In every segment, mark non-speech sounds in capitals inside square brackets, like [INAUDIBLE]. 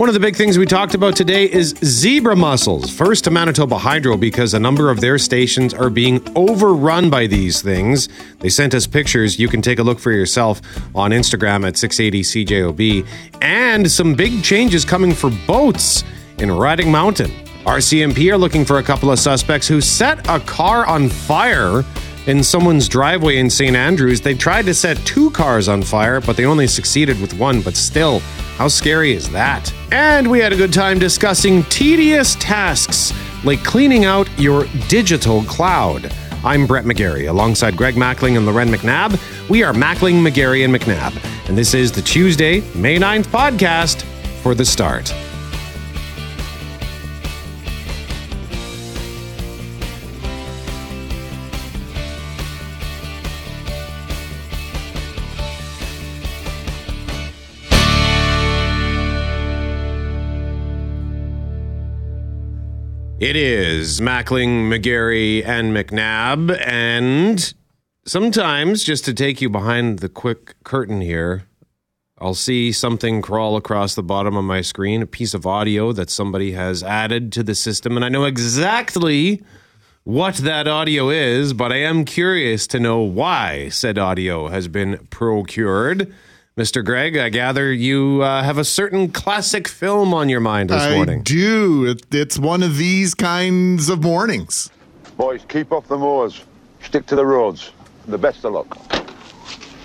One of the big things we talked about today is zebra mussels. First to Manitoba Hydro because a number of their stations are being overrun by these things. They sent us pictures. You can take a look for yourself on Instagram at 680CJOB. And some big changes coming for boats in Riding Mountain. RCMP are looking for a couple of suspects who set a car on fire in someone's driveway in St. Andrews. They tried to set two cars on fire, but they only succeeded with one. But still, how scary is that? And we had a good time discussing tedious tasks like cleaning out your digital cloud. I'm Brett McGarry, alongside Greg Mackling and Loren McNabb. We are Mackling, McGarry, and McNabb. And this is the Tuesday, May 9th podcast for the start. It is Mackling, McGarry, and McNabb. And sometimes, just to take you behind the quick curtain here, I'll see something crawl across the bottom of my screen, a piece of audio that somebody has added to the system. And I know exactly what that audio is, but I am curious to know why said audio has been procured. Mr. Greg, I gather you uh, have a certain classic film on your mind this morning. I morning. do. It, it's one of these kinds of mornings. Boys, keep off the moors. Stick to the roads. The best of luck.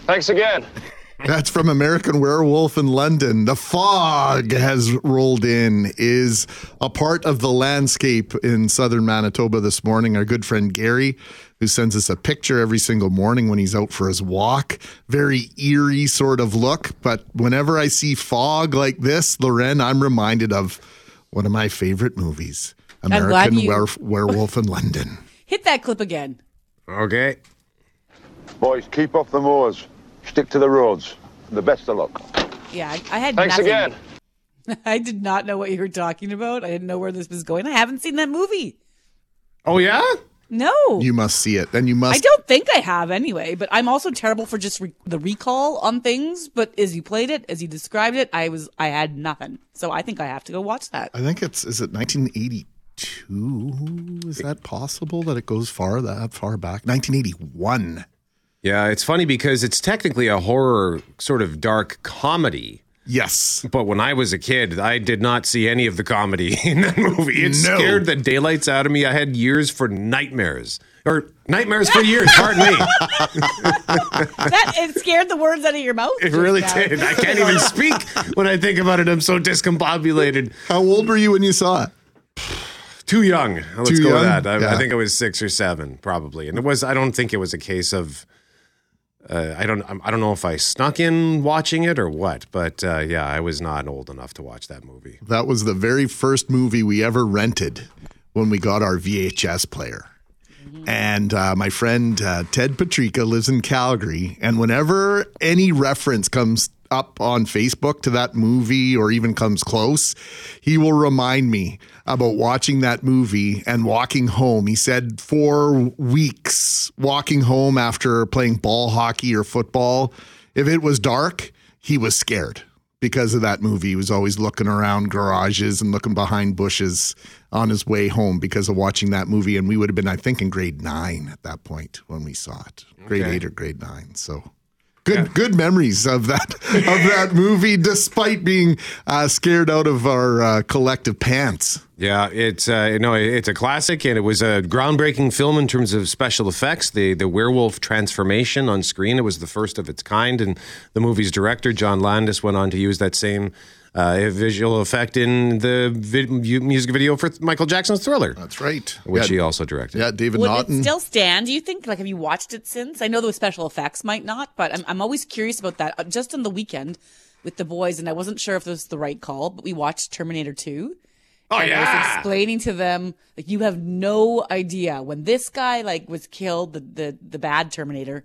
Thanks again. [LAUGHS] That's from American Werewolf in London. The fog has rolled in, is a part of the landscape in southern Manitoba this morning. Our good friend Gary, who sends us a picture every single morning when he's out for his walk, very eerie sort of look. But whenever I see fog like this, Loren, I'm reminded of one of my favorite movies American you- Were- Werewolf in London. [LAUGHS] Hit that clip again. Okay. Boys, keep off the moors. Stick to the roads. The best of luck. Yeah, I, I had Thanks nothing. again. [LAUGHS] I did not know what you were talking about. I didn't know where this was going. I haven't seen that movie. Oh, yeah? No. You must see it. And you must I don't think I have anyway, but I'm also terrible for just re- the recall on things. But as you played it, as you described it, I was I had nothing. So I think I have to go watch that. I think it's is it 1982? Is that possible that it goes far that far back? 1981. Yeah, it's funny because it's technically a horror sort of dark comedy. Yes. But when I was a kid, I did not see any of the comedy [LAUGHS] in that movie. It No. scared the daylights out of me. I had years for nightmares. Or nightmares for years, pardon me. [LAUGHS] that it scared the words out of your mouth. It really now. did. I can't even speak when I think about it. I'm so discombobulated. How old were you when you saw it? Too young. Let's Too go young? with that. I, I think I was six or seven, probably. And it was. I don't think it was a case of. Uh, I don't. I don't know if I snuck in watching it or what, but uh, yeah, I was not old enough to watch that movie. That was the very first movie we ever rented when we got our VHS player. And uh, my friend uh, Ted Patrica lives in Calgary. And whenever any reference comes up on Facebook to that movie or even comes close, he will remind me about watching that movie and walking home. He said for weeks, walking home after playing ball hockey or football, if it was dark, he was scared because of that movie. He was always looking around garages and looking behind bushes on his way home because of watching that movie. And we would have been, I think, in grade nine at that point when we saw it, grade Okay. eight or grade nine. So. Good, good memories of that [LAUGHS] of that movie, despite being uh, scared out of our uh, collective pants. Yeah, it's uh, no, it's a classic, and it was a groundbreaking film in terms of special effects. The the werewolf transformation on screen, it was the first of its kind, and the movie's director John Landis went on to use that same uh, visual effect in the vid- music video for Michael Jackson's Thriller, That's right. which he also directed. yeah, David Would Naughton. it still stand? Do you think? Like, have you watched it since? I know those special effects might not, but I'm I'm always curious about that. Uh, Just on the weekend with the boys, and I wasn't sure if this was the right call, but we watched Terminator Two. Oh and I was yeah, explaining to them like you have no idea when this guy like was killed, the the the bad Terminator,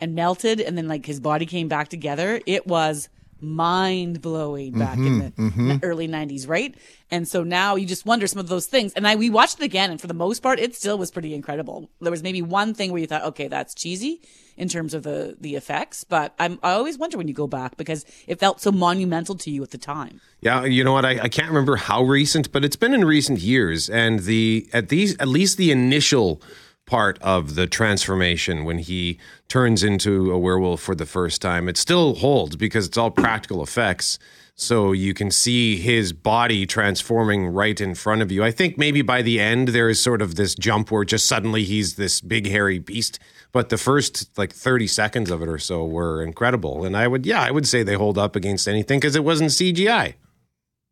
and melted, and then like his body came back together. It was mind blowing back in the Mm-hmm, early 90s, right? And so now you just wonder some of those things. And I we watched it again, and for the most part, it still was pretty incredible. There was maybe one thing where you thought, okay, that's cheesy in terms of the the effects, but I'm, I always wonder when you go back because it felt so monumental to you at the time. Yeah, you know what? I, I can't remember how recent, but it's been in recent years, and the at these at least the initial part of the transformation when he turns into a werewolf for the first time, it still holds because it's all practical effects. So you can see his body transforming right in front of you. I think maybe by the end there is sort of this jump where just suddenly he's this big hairy beast. But the first like 30 seconds of it or so were incredible. And I would, yeah, I would say they hold up against anything because it wasn't CGI.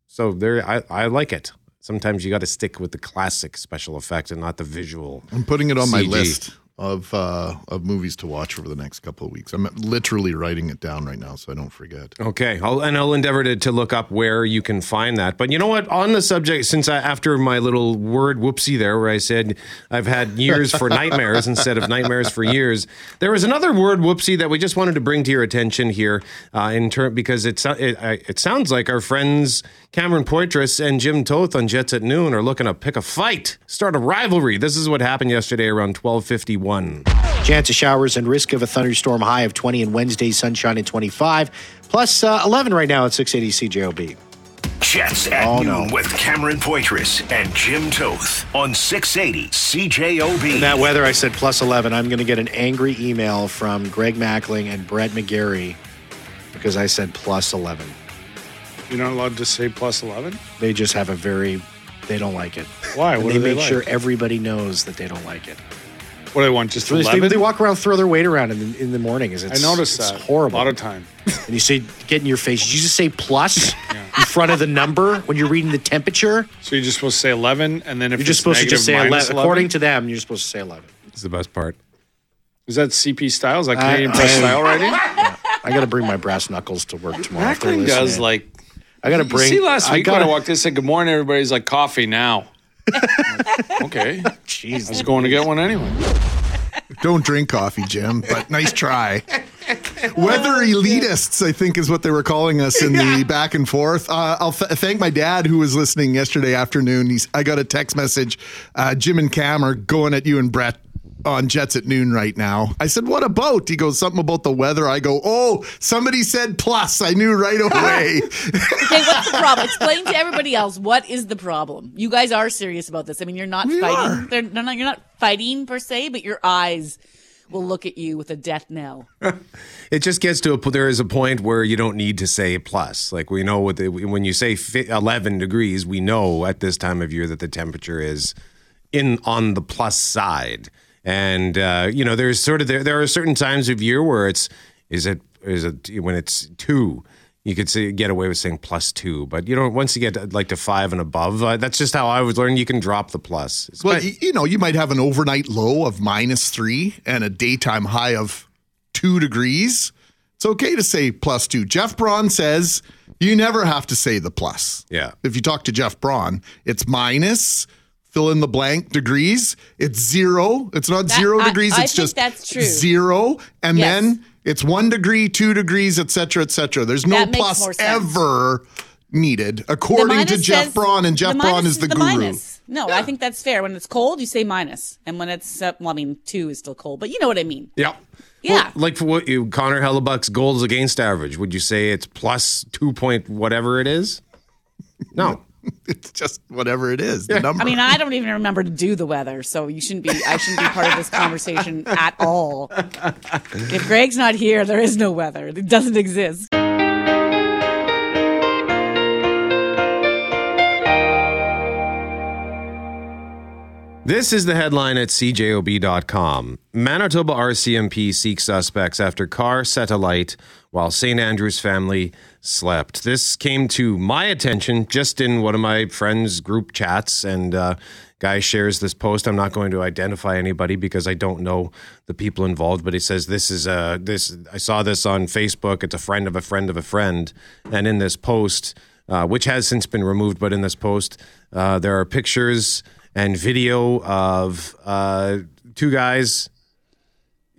So there, I, I like it. Sometimes you got to stick with the classic special effect and not the visual. I'm putting it on my list of uh, of movies to watch over the next couple of weeks. I'm literally writing it down right now so I don't forget. Okay, I'll, and I'll endeavor to, to look up where you can find that. But you know what? On the subject, since I, after my little word whoopsie there, where I said I've had years for [LAUGHS] nightmares instead of nightmares for years, there was another word whoopsie that we just wanted to bring to your attention here, uh, in turn because it, it it sounds like our friends Cameron Poitras and Jim Toth on Jets at Noon are looking to pick a fight, start a rivalry. This is what happened yesterday around twelve fifty one. Chance of showers and risk of a thunderstorm high of 20 and Wednesday sunshine at 25, plus uh, 11 right now at 680 CJOB. Jets at Oh, noon no. with Cameron Poitras and Jim Toth on 680 CJOB. In that weather, I said plus 11. I'm going to get an angry email from Greg Mackling and Brett McGarry because I said plus 11. You're not allowed to say plus 11? They just have a very, they don't like it. Why? And What they do they make like? sure everybody knows that they don't like it. What do they want? Just So these 11? people, they walk around, throw their weight around in the, in the morning. Is I it's, noticed it's that horrible. a lot of time. And you say, get in your face. Did you just say plus in front of the number when you're reading the temperature? So you're just supposed to say 11, and then if You're just it's supposed to just say negative, 11. According to them, you're supposed to say 11. It's the best part. Is that CP style? Is that I- Canadian Press I- style writing? [LAUGHS] I got to bring my brass knuckles to work tomorrow. if they're does listening. like. I got to You bring. see, last I week when gotta, I walked in, and said good morning. Everybody's like coffee now. I'm like, okay, I was going to get one anyway. Don't drink coffee, Jim, but nice try. Weather elitists, I think, is what they were calling us in the back and forth. Uh, I'll th- thank my dad who was listening yesterday afternoon. He's, I got a text message. Uh, Jim and Cam are going at you and Brett on Jets at noon right now. I said, "What about?" He goes, "Something about the weather." I go, "Oh, somebody said plus." I knew right [LAUGHS] away. Okay, what's the problem? Explain to everybody else what is the problem. You guys are serious about this. I mean, you're not We fighting. are. They're, they're not, you're not fighting per se, but your eyes will look at you with a death knell. [LAUGHS] It just gets to a po- there is a point where you don't need to say plus. Like we know what the, when you say 11 degrees, we know at this time of year that the temperature is in on the plus side. And uh, you know, there's sort of there there are certain times of year where it's is it is it when it's two. You could say get away with saying plus two, but you know once you get to, like to five and above, uh, that's just how I was learning. You can drop the plus. well, But- you know, you might have an overnight low of minus three and a daytime high of two degrees. It's okay to say plus two. Jeff Braun says you never have to say the plus. Yeah. If you talk to Jeff Braun, it's minus, fill in the blank degrees. It's zero. It's not That- zero I- degrees. I it's think just that's true. zero. And Yes. then it's one degree, two degrees, et cetera, et cetera. There's no plus ever needed, according to Jeff says- Braun. And Jeff the Braun minus is the, the guru. minus. No, I think that's fair. When it's cold, you say minus, and when it's uh, well, I mean, two is still cold, but you know what I mean. Yeah. Yeah. Well, like for what you Connor Hellebuyck's goals against average, would you say it's plus two point whatever it is? No. [LAUGHS] It's just whatever it is. The number. I mean, I don't even remember to do the weather, so you shouldn't be. I shouldn't be part of this [LAUGHS] conversation at all. If Greg's not here, there is no weather. It doesn't exist. This is the headline at CJOB.com. Manitoba RCMP seeks suspects after car set alight while St. Andrews family slept. This came to my attention just in one of my friends' group chats, and uh, guy shares this post. I'm not going to identify anybody because I don't know the people involved, but he says this is uh, this. I saw this on Facebook. It's a friend of a friend of a friend, and in this post, uh, which has since been removed, but in this post, uh, there are pictures and video of uh, two guys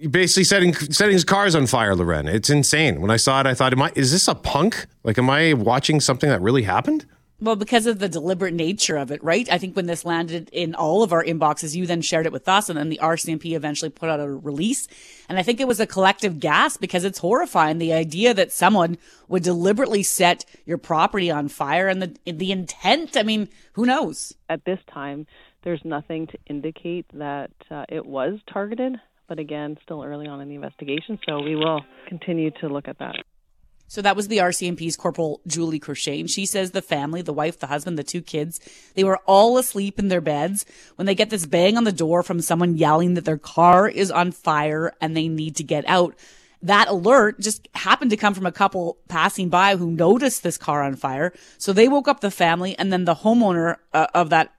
basically setting setting his cars on fire, Loren. It's insane. When I saw it, I thought, "Am I? Is this a punk? Like, am I watching something that really happened?" Well, because of the deliberate nature of it, right? I think when this landed in all of our inboxes, you then shared it with us, and then the RCMP eventually put out a release. And I think it was a collective gasp because it's horrifying. The idea that someone would deliberately set your property on fire and the the intent. I mean, who knows? At this time, there's nothing to indicate that uh, it was targeted. But again, still early on in the investigation, so we will continue to look at that. So that was the RCMP's Corporal Julie Courchaine. She says the family, the wife, the husband, the two kids, they were all asleep in their beds when they get this bang on the door from someone yelling that their car is on fire and they need to get out. That alert just happened to come from a couple passing by who noticed this car on fire. So they woke up the family and then the homeowner uh, of that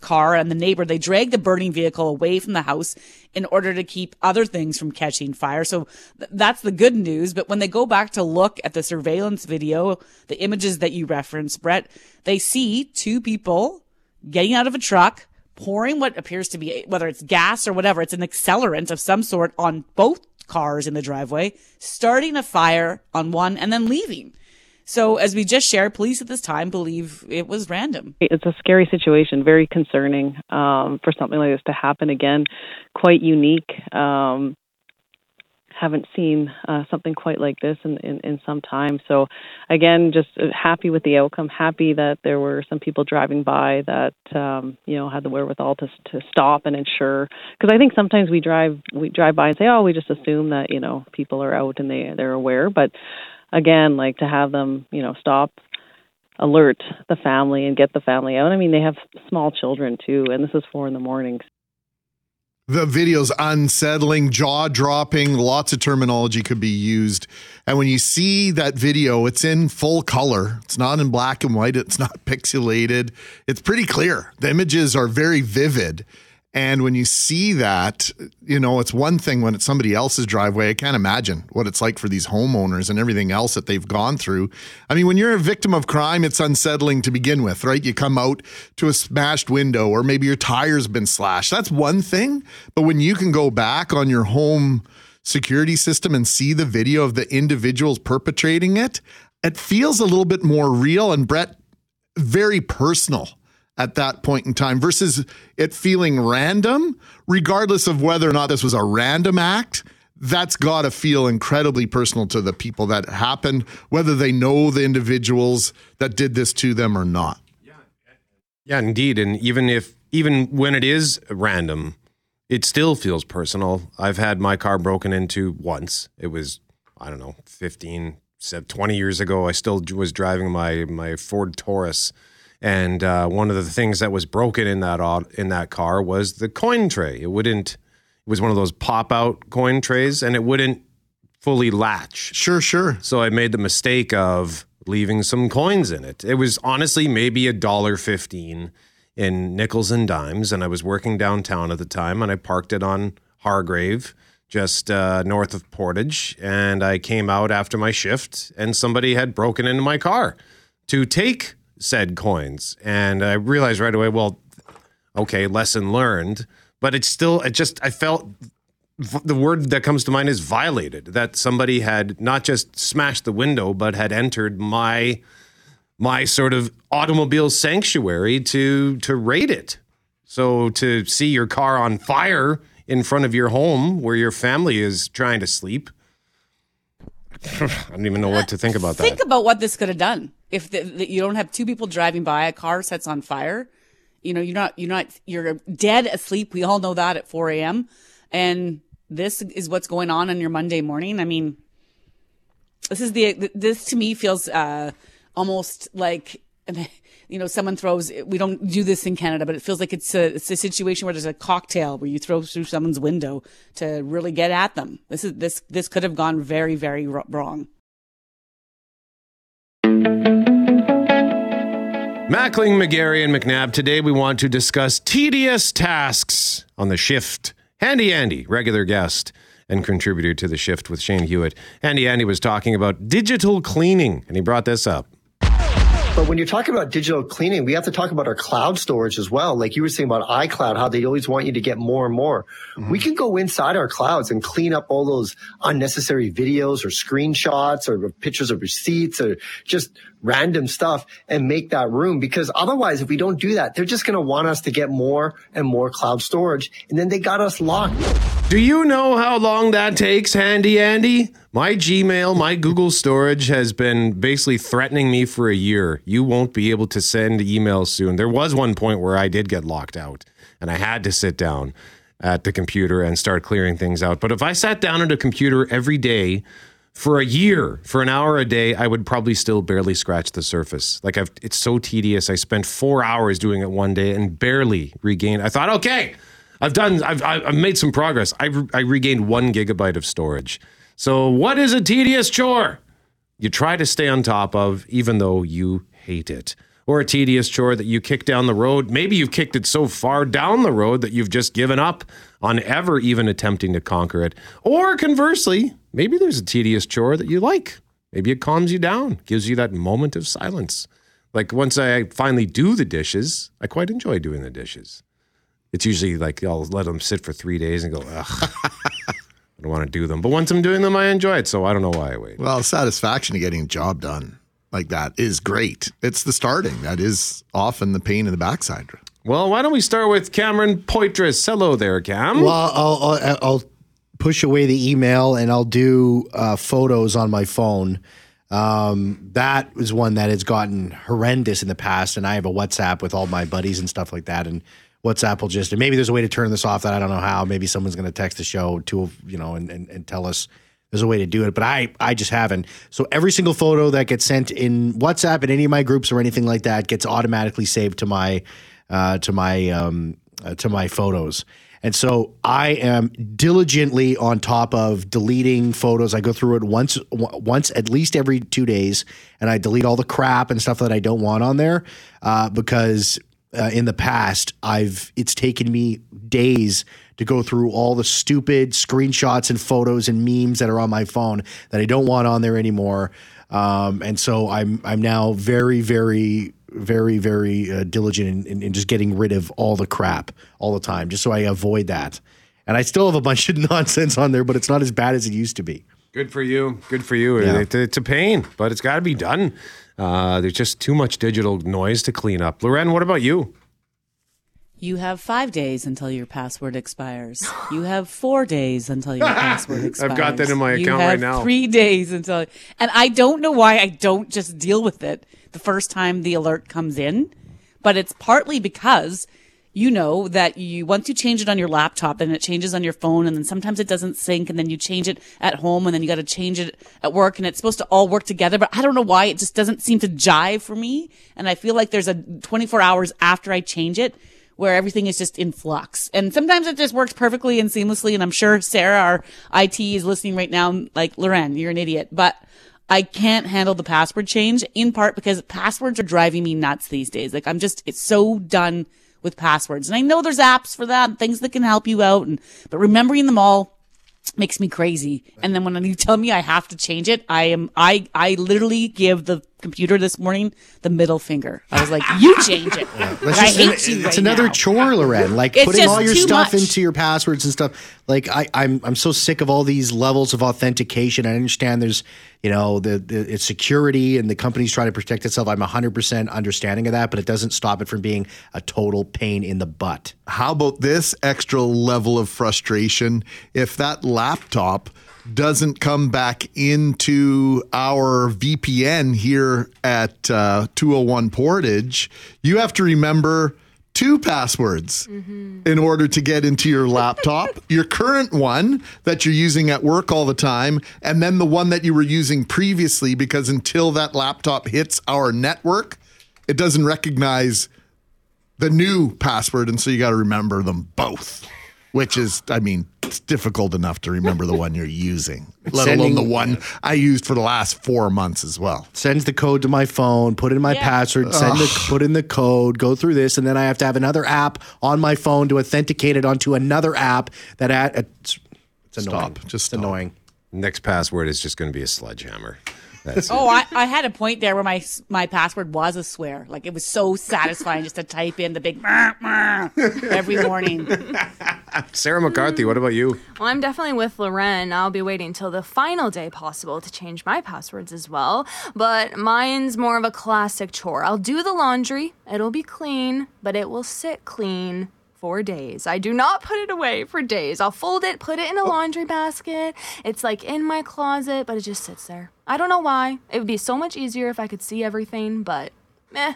car and the neighbor, they dragged the burning vehicle away from the house in order to keep other things from catching fire. So th- that's the good news. But when they go back to look at the surveillance video, the images that you referenced, Brett, they see two people getting out of a truck, pouring what appears to be, whether it's gas or whatever, it's an accelerant of some sort on both cars in the driveway, starting a fire on one and then leaving. So, as we just shared, police at this time believe it was random. It's a scary situation, very concerning um, for something like this to happen again. Quite unique. Um, haven't seen uh, something quite like this in, in, in some time. So, again, just happy with the outcome. Happy that there were some people driving by that um, you know had the wherewithal to to stop and ensure. Because I think sometimes we drive we drive by and say, oh, we just assume that you know people are out and they they're aware, but again, like to have them, you know, stop, alert the family and get the family out. I mean, they have small children too, and this is four in the morning. The video's unsettling, jaw dropping, lots of terminology could be used. And when you see that video, it's in full color. It's not in black and white, it's not [LAUGHS] pixelated. It's pretty clear. The images are very vivid. And when you see that, you know, it's one thing when it's somebody else's driveway. I can't imagine what it's like for these homeowners and everything else that they've gone through. I mean, when you're a victim of crime, it's unsettling to begin with, right? You come out to a smashed window or maybe your tire's been slashed. That's one thing. But when you can go back on your home security system and see the video of the individuals perpetrating it, it feels a little bit more real and Brett, very personal at that point in time versus it feeling random, regardless of whether or not this was a random act. That's got to feel incredibly personal to the people that happened, whether they know the individuals that did this to them or not. Yeah, indeed. And even if, even when it is random, it still feels personal. I've had my car broken into once. It was, I don't know, 15, 20 years ago. I still was driving my, my Ford Taurus and uh, one of the things that was broken in that in that car was the coin tray. It wouldn't. It was one of those pop out coin trays, and it wouldn't fully latch. Sure, sure. So I made the mistake of leaving some coins in it. It was honestly maybe a dollar fifteen in nickels and dimes, and I was working downtown at the time, and I parked it on Hargrave. Just uh, north of Portage, and I came out after my shift, and somebody had broken into my car to take said coins. And I realized right away, well, okay, lesson learned. But it's still, it just, I felt the word that comes to mind is violated. That somebody had not just smashed the window, but had entered my my sort of automobile sanctuary to to raid it. So to see your car on fire in front of your home where your family is trying to sleep, [LAUGHS] I don't even know what to think about that. Think about what this could have done if the, the, you don't have two people driving by, a car sets on fire. You know, you're not, you're not, you're dead asleep. We all know that at 4 a.m. And this is what's going on on your Monday morning. I mean, this is the, this to me feels, uh, almost like, [LAUGHS] you know, someone throws, we don't do this in Canada, but it feels like it's a, it's a situation where there's a cocktail where you throw through someone's window to really get at them. This is, this, this could have gone very, very wrong. Mackling, McGarry, and McNabb. Today we want to discuss tedious tasks on the shift. Handy Andy, regular guest and contributor to the shift with Shane Hewitt. Handy Andy was talking about digital cleaning, and he brought this up. But when you're talking about digital cleaning, we have to talk about our cloud storage as well. Like you were saying about iCloud, how they always want you to get more and more. Mm-hmm. We can go inside our clouds and clean up all those unnecessary videos or screenshots or pictures of receipts or just random stuff and make that room. Because otherwise, if we don't do that, they're just going to want us to get more and more cloud storage. And then they got us locked. Do you know how long that takes, Handy Andy? My Gmail, my Google storage has been basically threatening me for a year. You won't be able to send emails soon. There was one point where I did get locked out and I had to sit down at the computer and start clearing things out. But if I sat down at a computer every day for a year, for an hour a day, I would probably still barely scratch the surface. Like I've, it's so tedious. I spent four hours doing it one day and barely regained. I thought, okay, I've done, I've, I've made some progress. I, I regained one gigabyte of storage. So what is a tedious chore? You try to stay on top of, even though you hate it. Or a tedious chore that you kick down the road. Maybe you've kicked it so far down the road that you've just given up on ever even attempting to conquer it. Or conversely, maybe there's a tedious chore that you like. Maybe it calms you down, gives you that moment of silence. Like once I finally do the dishes, I quite enjoy doing the dishes. It's usually like I'll let them sit for three days and go, ugh. [LAUGHS] I don't want to do them. But once I'm doing them, I enjoy it. So I don't know why I wait. Well, satisfaction of getting a job done like that is great. It's the starting that is often the pain in the backside. Well, why don't we start with Cameron Poitras? Hello there, Cam. Well, I'll, I'll, I'll push away the email and I'll do uh, photos on my phone. Um, that is one that has gotten horrendous in the past, and I have a WhatsApp with all my buddies and stuff like that, and WhatsApp will just and maybe there's a way to turn this off that I don't know how. Maybe someone's going to text the show to you know and, and, and tell us there's a way to do it, but I I just haven't. So every single photo that gets sent in WhatsApp in any of my groups or anything like that gets automatically saved to my uh, to my um, uh, to my photos. And so I am diligently on top of deleting photos. I go through it once once at least every two days, and I delete all the crap and stuff that I don't want on there uh, because uh, in the past I've it's taken me days to go through all the stupid screenshots and photos and memes that are on my phone that I don't want on there anymore. Um, and so I'm I'm now very very very very uh, diligent in, in, in just getting rid of all the crap all the time, just so I avoid that. And I still have a bunch of [LAUGHS] nonsense on there, but it's not as bad as it used to be. Good for you. Good for you. Yeah. It, it's a pain, but it's got to be done. Uh, there's just too much digital noise to clean up. Loren, what about you? You have five days until your password expires. [LAUGHS] You have four days until your [LAUGHS] password expires. I've got that in my account right now. Three days until, and I don't know why I don't just deal with it the first time the alert comes in, but it's partly because you know that you once you change it on your laptop, then it changes on your phone, and then sometimes it doesn't sync, and then you change it at home, and then you got to change it at work, and it's supposed to all work together. But I don't know why it just doesn't seem to jive for me, and I feel like there's a 24 hours after I change it where everything is just in flux. And sometimes it just works perfectly and seamlessly. And I'm sure Sarah, our IT, is listening right now, like, Loren, you're an idiot. But I can't handle the password change in part because passwords are driving me nuts these days. Like, I'm just, it's so done with passwords. And I know there's apps for that and things that can help you out. And, but remembering them all makes me crazy. And then when you tell me I have to change it, I am, I, I literally give the computer this morning the middle finger. I was like, you change it. [LAUGHS] That's Like, I hate it's you right another now. chore, Loren. [LAUGHS] Like It's putting all your stuff much. into your passwords and stuff. Like I, I'm, I'm so sick of all these levels of authentication. I understand there's, you know, the, the it's security and the company's trying to protect itself. I'm 100 percent understanding of that, but it doesn't stop it from being a total pain in the butt. How about this extra level of frustration if that laptop doesn't come back into our VPN here at uh, 201 Portage? You have to remember two passwords in order to get into your laptop [LAUGHS] your current one that you're using at work all the time, and then the one that you were using previously, because until that laptop hits our network, it doesn't recognize the new password, and so you got to remember them both. Which is, I mean, it's difficult enough to remember the one you're using, [LAUGHS] let alone the one I used for the last four months as well. Sends the code to my phone, put in my password, send the, put in the code, go through this, and then I have to have another app on my phone to authenticate it onto another app. That at it's, it's annoying. Stop. Just it's annoying. Next password is just going to be a sledgehammer. That's Oh, I, I had a point there where my my password was a swear. Like it was so satisfying just to type in the big "Meh, [LAUGHS] meh" every morning. [LAUGHS] Sarah McCarthy, what about you? Well, I'm definitely with Loren. I'll be waiting till the final day possible to change my passwords as well. But mine's more of a classic chore. I'll do the laundry, it'll be clean, but it will sit clean for days. I do not put it away for days. I'll fold it, put it in a oh. laundry basket. It's like in my closet, but it just sits there. I don't know why. It would be so much easier if I could see everything, but meh,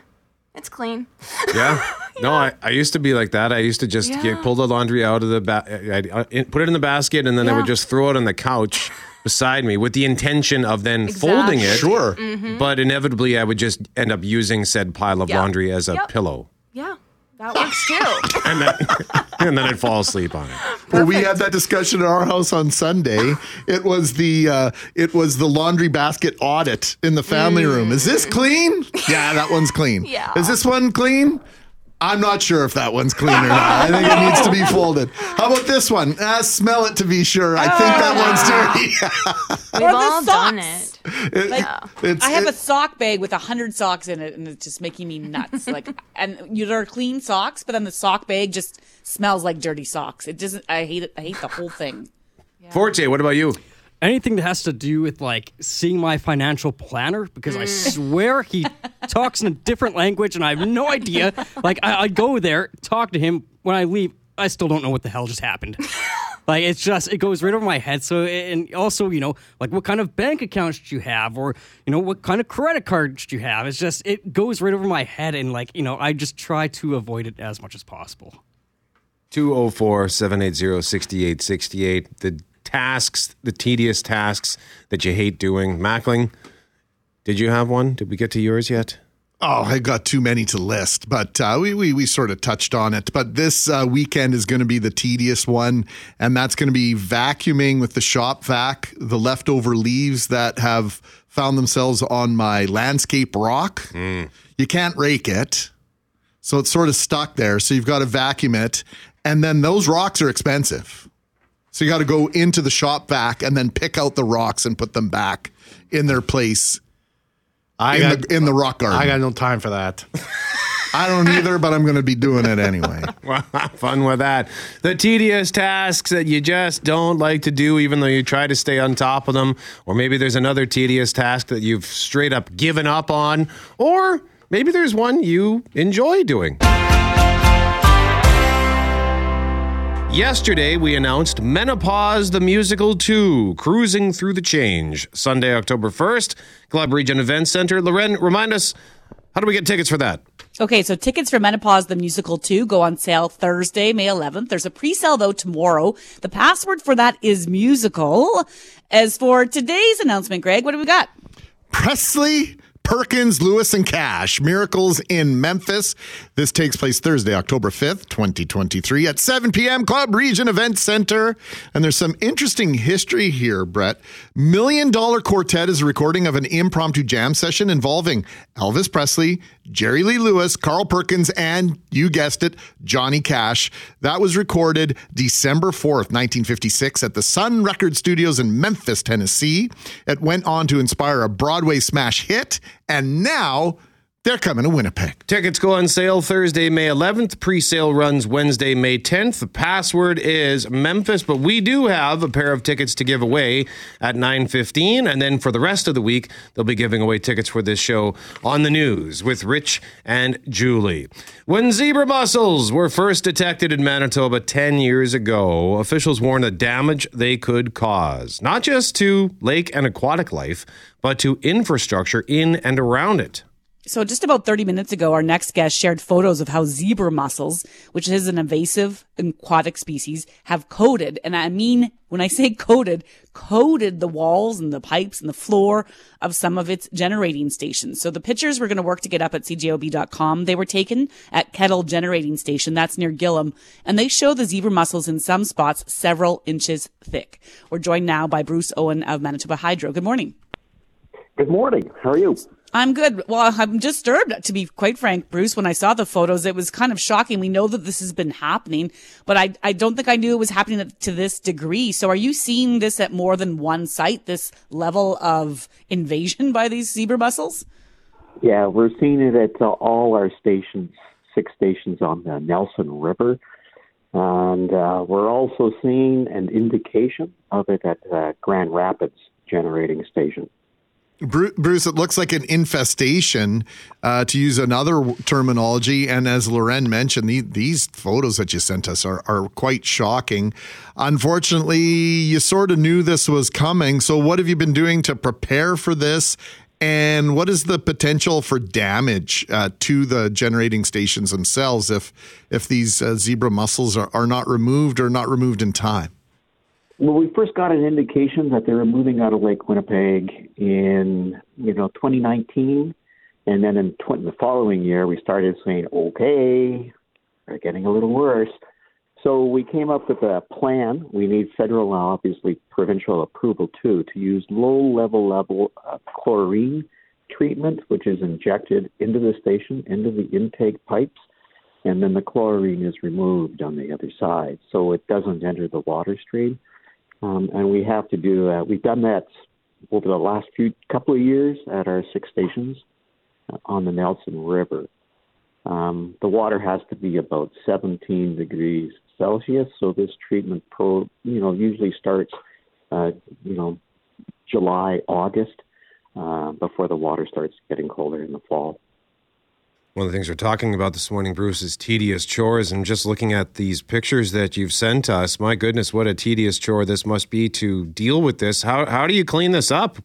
it's clean. Yeah. [LAUGHS] No, I, I used to be like that. I used to just Yeah. get, pull the laundry out of the ba- I'd, uh, put it in the basket, and then I would just throw it on the couch [LAUGHS] beside me with the intention of then folding it. Exactly. Sure. Mhm. But inevitably, I would just end up using said pile of Yeah. laundry as a Yep. pillow, Yeah, that works too. [LAUGHS] and then [LAUGHS] and then I'd fall asleep on it. Well, we had that discussion at our house on Sunday. It was the uh, it was the laundry basket audit in the family room. Is this clean? [LAUGHS] Yeah, that one's clean. Mm. Yeah. Is this one clean? I'm not sure if that one's clean or not. I think it needs to be [LAUGHS] folded. How about this one? Uh, smell it to be sure. I think that one's dirty. [LAUGHS] We've Or the all done it. It- Like, it's- I have it- a sock bag with a hundred socks in it, and it's just making me nuts. [LAUGHS] Like, and you are clean socks, but then the sock bag just smells like dirty socks. It doesn't. I hate it. I hate the whole thing. Forte, what about you? Anything that has to do with like seeing my financial planner because I mm. swear he [LAUGHS] talks in a different language and I have no idea. Like I, I go there, talk to him. When I leave, I still don't know what the hell just happened. [LAUGHS] like it's just it goes right over my head. So and also you know like what kind of bank accounts do you have or you know what kind of credit cards do you have? It's just it goes right over my head and like you know I just try to avoid it as much as possible. 204 780 6868. The tasks, the tedious tasks that you hate doing. Mackling, did you have one? Did we get to yours yet? Oh, I got too many to list, but uh, we, we we sort of touched on it. But this uh, weekend is going to be the tedious one, and that's going to be vacuuming with the shop vac, the leftover leaves that have found themselves on my landscape rock. You can't rake it, so it's sort of stuck there. So you've got to vacuum it, and then those rocks are expensive. So you got to go into the shop vac and then pick out the rocks and put them back in their place I in, got the, in the rock garden. I got no time for that. [LAUGHS] I don't either, but I'm going to be doing it anyway. [LAUGHS] Well, have fun with that. The tedious tasks that you just don't like to do, even though you try to stay on top of them. Or maybe there's another tedious task that you've straight up given up on. Or maybe there's one you enjoy doing. Yesterday, we announced Menopause the Musical 2, Cruising Through the Change, Sunday, October 1st, Club Regent Event Center. Loren, remind us, how do we get tickets for that? Okay, so tickets for Menopause the Musical 2 go on sale Thursday, May 11th. There's a pre-sale though tomorrow. The password for that is musical. As for today's announcement, Greg, what do we got? Presley, Perkins, Lewis, and Cash, Miracles in Memphis. This takes place Thursday, October 5th, 2023 at 7 p.m. Club Regent Event Center. And there's some interesting history here, Brett. Million Dollar Quartet is a recording of an impromptu jam session involving Elvis Presley, Jerry Lee Lewis, Carl Perkins, and you guessed it, Johnny Cash. That was recorded December 4th, 1956 at the Sun Record Studios in Memphis, Tennessee. It went on to inspire a Broadway smash hit, and now they're coming to Winnipeg. Tickets go on sale Thursday, May 11th. Pre sale runs Wednesday, May 10th. The password is Memphis, but we do have a pair of tickets to give away at 9.15. And then for the rest of the week, they'll be giving away tickets for this show on the news with Rich and Julie. When zebra mussels were first detected in Manitoba 10 years ago, officials warned the damage they could cause, not just to lake and aquatic life, but to infrastructure in and around it. So just about 30 minutes ago, our next guest shared photos of how zebra mussels, which is an invasive aquatic species, have coated. And I mean, when I say [LAUGHS] coated, coated the walls and the pipes and the floor of some of its generating stations. So the pictures we're going to work to get up at cjob.com. They were taken at Kettle Generating Station. That's near Gillam. And they show the zebra mussels in some spots several inches thick. We're joined now by Bruce Owen of Manitoba Hydro. Good morning. Good morning. How are you? I'm good. Well, I'm disturbed, to be quite frank, Bruce. When I saw the photos, it was kind of shocking. We know that this has been happening, but I, I don't think I knew it was happening to this degree. So are you seeing this at more than one site, this level of invasion by these zebra mussels? Yeah, we're seeing it at uh, all our stations, six stations on the Nelson River. And uh, we're also seeing an indication of it at uh, Grand Rapids Generating Station. Bruce, it looks like an infestation, uh, to use another terminology. And as Loren mentioned, the, these photos that you sent us are, are quite shocking. Unfortunately, you sort of knew this was coming. So, what have you been doing to prepare for this? And what is the potential for damage uh, to the generating stations themselves if if these uh, zebra mussels are, are not removed or not removed in time? Well, we first got an indication that they were moving out of Lake Winnipeg in you know 2019, and then in the following year we started saying, okay, they're getting a little worse. So we came up with a plan. We need federal, and obviously provincial approval too, to use low level level uh, chlorine treatment, which is injected into the station, into the intake pipes, and then the chlorine is removed on the other side, so it doesn't enter the water stream. Um, and we have to do that. We've done that over the last few couple of years at our six stations uh, on the Nelson River. Um, the water has to be about 17 degrees Celsius, so this treatment pro, you know, usually starts, uh, you know, July, August, uh, before the water starts getting colder in the fall. One of the things we're talking about this morning, Bruce, is tedious chores. And just looking at these pictures that you've sent us, my goodness, what a tedious chore this must be to deal with this. How, how do you clean this up?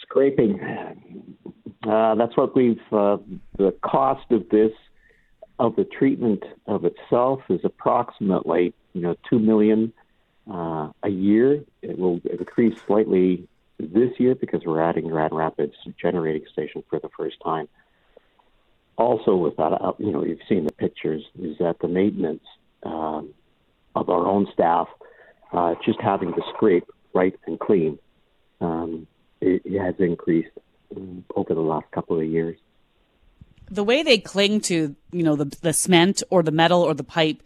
Scraping. Uh, that's what we've, uh, the cost of this, of the treatment of itself is approximately, you know, two million uh, a year. It will increase slightly this year because we're adding Grand Rapids generating station for the first time also with that, uh, you know, you've seen the pictures, is that the maintenance um, of our own staff, uh, just having to scrape right and clean, um, it, it has increased um, over the last couple of years. The way they cling to, you know, the the cement or the metal or the pipe,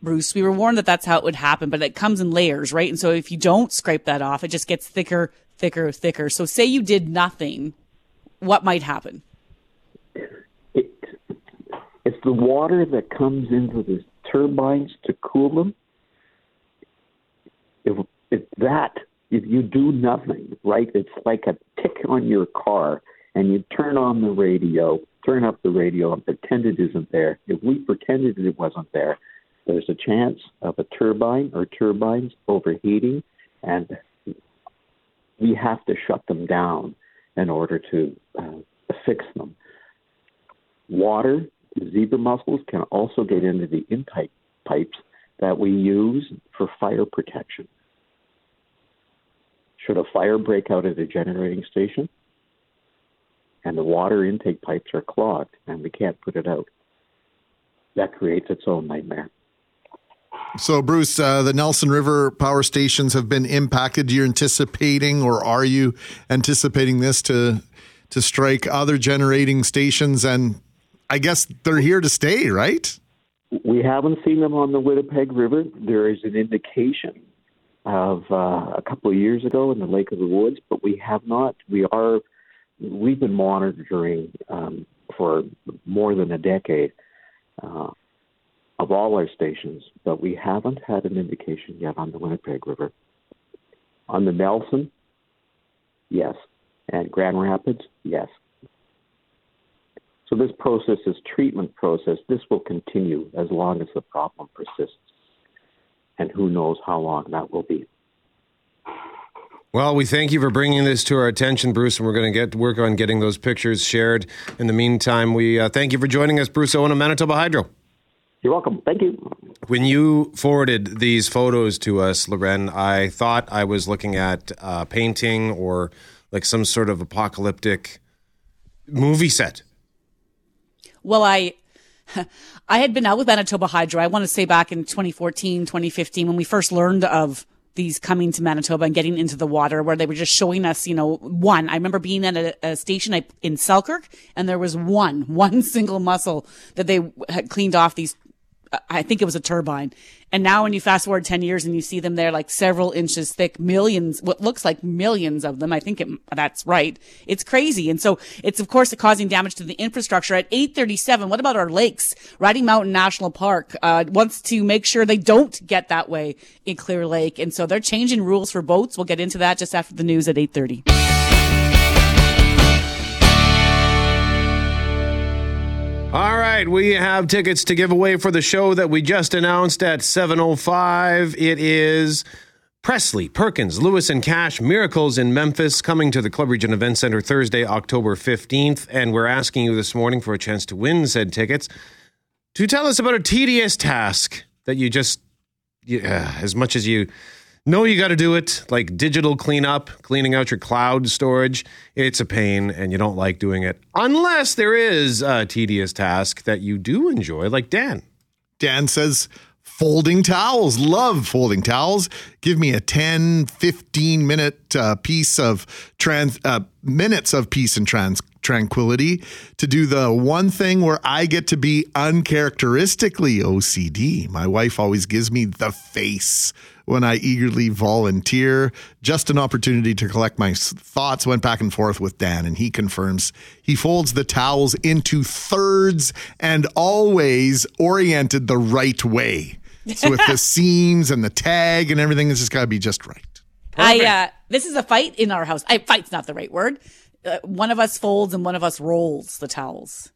Bruce, we were warned that that's how it would happen, but it comes in layers, right? And so if you don't scrape that off, it just gets thicker, thicker, thicker. So say you did nothing, what might happen? It's the water that comes into the turbines to cool them. If, if that, if you do nothing, right, it's like a tick on your car and you turn on the radio, turn up the radio and pretend it isn't there. If we pretended it wasn't there, there's a chance of a turbine or turbines overheating and we have to shut them down in order to uh, fix them. Water Zebra mussels can also get into the intake pipes that we use for fire protection. Should a fire break out at a generating station and the water intake pipes are clogged and we can't put it out, that creates its own nightmare. So, Bruce, uh, the Nelson River power stations have been impacted. You're anticipating, or are you anticipating this to to strike other generating stations and I guess they're here to stay, right? We haven't seen them on the Winnipeg River. There is an indication of uh, a couple of years ago in the Lake of the Woods, but we have not. We are. We've been monitoring um, for more than a decade uh, of all our stations, but we haven't had an indication yet on the Winnipeg River. On the Nelson, yes, and Grand Rapids, yes. So this process, this treatment process, this will continue as long as the problem persists. And who knows how long that will be. Well, we thank you for bringing this to our attention, Bruce, and we're going to get work on getting those pictures shared. In the meantime, we uh, thank you for joining us, Bruce Owen of Manitoba Hydro. You're welcome. Thank you. When you forwarded these photos to us, Loren, I thought I was looking at a painting or like some sort of apocalyptic movie set. Well, I [LAUGHS] I had been out with Manitoba Hydro. I want to say back in 2014, 2015 when we first learned of these coming to Manitoba and getting into the water where they were just showing us, you know, one. I remember being at a, a station in Selkirk and there was one, [LAUGHS] one single mussel that they had cleaned off these I think it was a turbine. And now when you fast forward 10 years and you see them there like several inches thick, millions, what looks like millions of them. I think it, that's right. It's crazy. And so it's of course causing damage to the infrastructure at 837. What about our lakes? Riding Mountain National Park, uh, wants to make sure they don't get that way in Clear Lake. And so they're changing rules for boats. We'll get into that just after the news at 830. All right, we have tickets to give away for the show that we just announced at 7:05. It is Presley, Perkins, Lewis and Cash, Miracles in Memphis coming to the Club Regent Event Center Thursday, October 15th, and we're asking you this morning for a chance to win said tickets to tell us about a tedious task that you just yeah, uh, as much as you know you got to do it, like digital cleanup, cleaning out your cloud storage. It's a pain and you don't like doing it unless there is a tedious task that you do enjoy, like Dan. Dan says, folding towels. Love folding towels. Give me a 10, 15 minute uh, piece of trans, uh, minutes of peace and trans tranquility to do the one thing where I get to be uncharacteristically OCD. My wife always gives me the face when I eagerly volunteer. Just an opportunity to collect my thoughts. Went back and forth with Dan, and he confirms he folds the towels into thirds and always oriented the right way. So with the [LAUGHS] seams and the tag and everything, it's just got to be just right. I uh, this is a fight in our house. I fight's not the right word. Uh, one of us folds and one of us rolls the towels.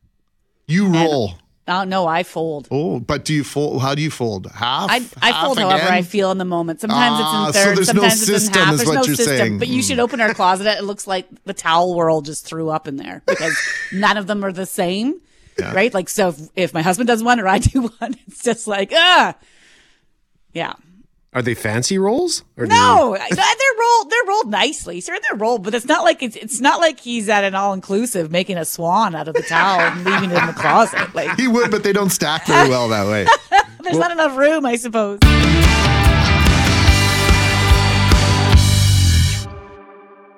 You roll. Oh no, I fold. Oh, but do you fold? How do you fold? Half. I, I half fold again? however I feel in the moment. Sometimes Ah, it's so in thirds. there's no sometimes it's in half. is There's what no you're system. saying. But you should open our closet. It looks like the towel world just threw up in there because [LAUGHS] none of them are the same. Right? Like so, if, if my husband does one or I do [LAUGHS] one, it's just like ah, yeah. Are they fancy rolls? Or No, [LAUGHS] they're rolled. They're rolled nicely. Sure, they're rolled, but it's not like it's it's not like he's at an all inclusive making a swan out of the towel [LAUGHS] and leaving it in the closet. Like He would, but they don't stack very well that way. [LAUGHS] there's not enough room, I suppose.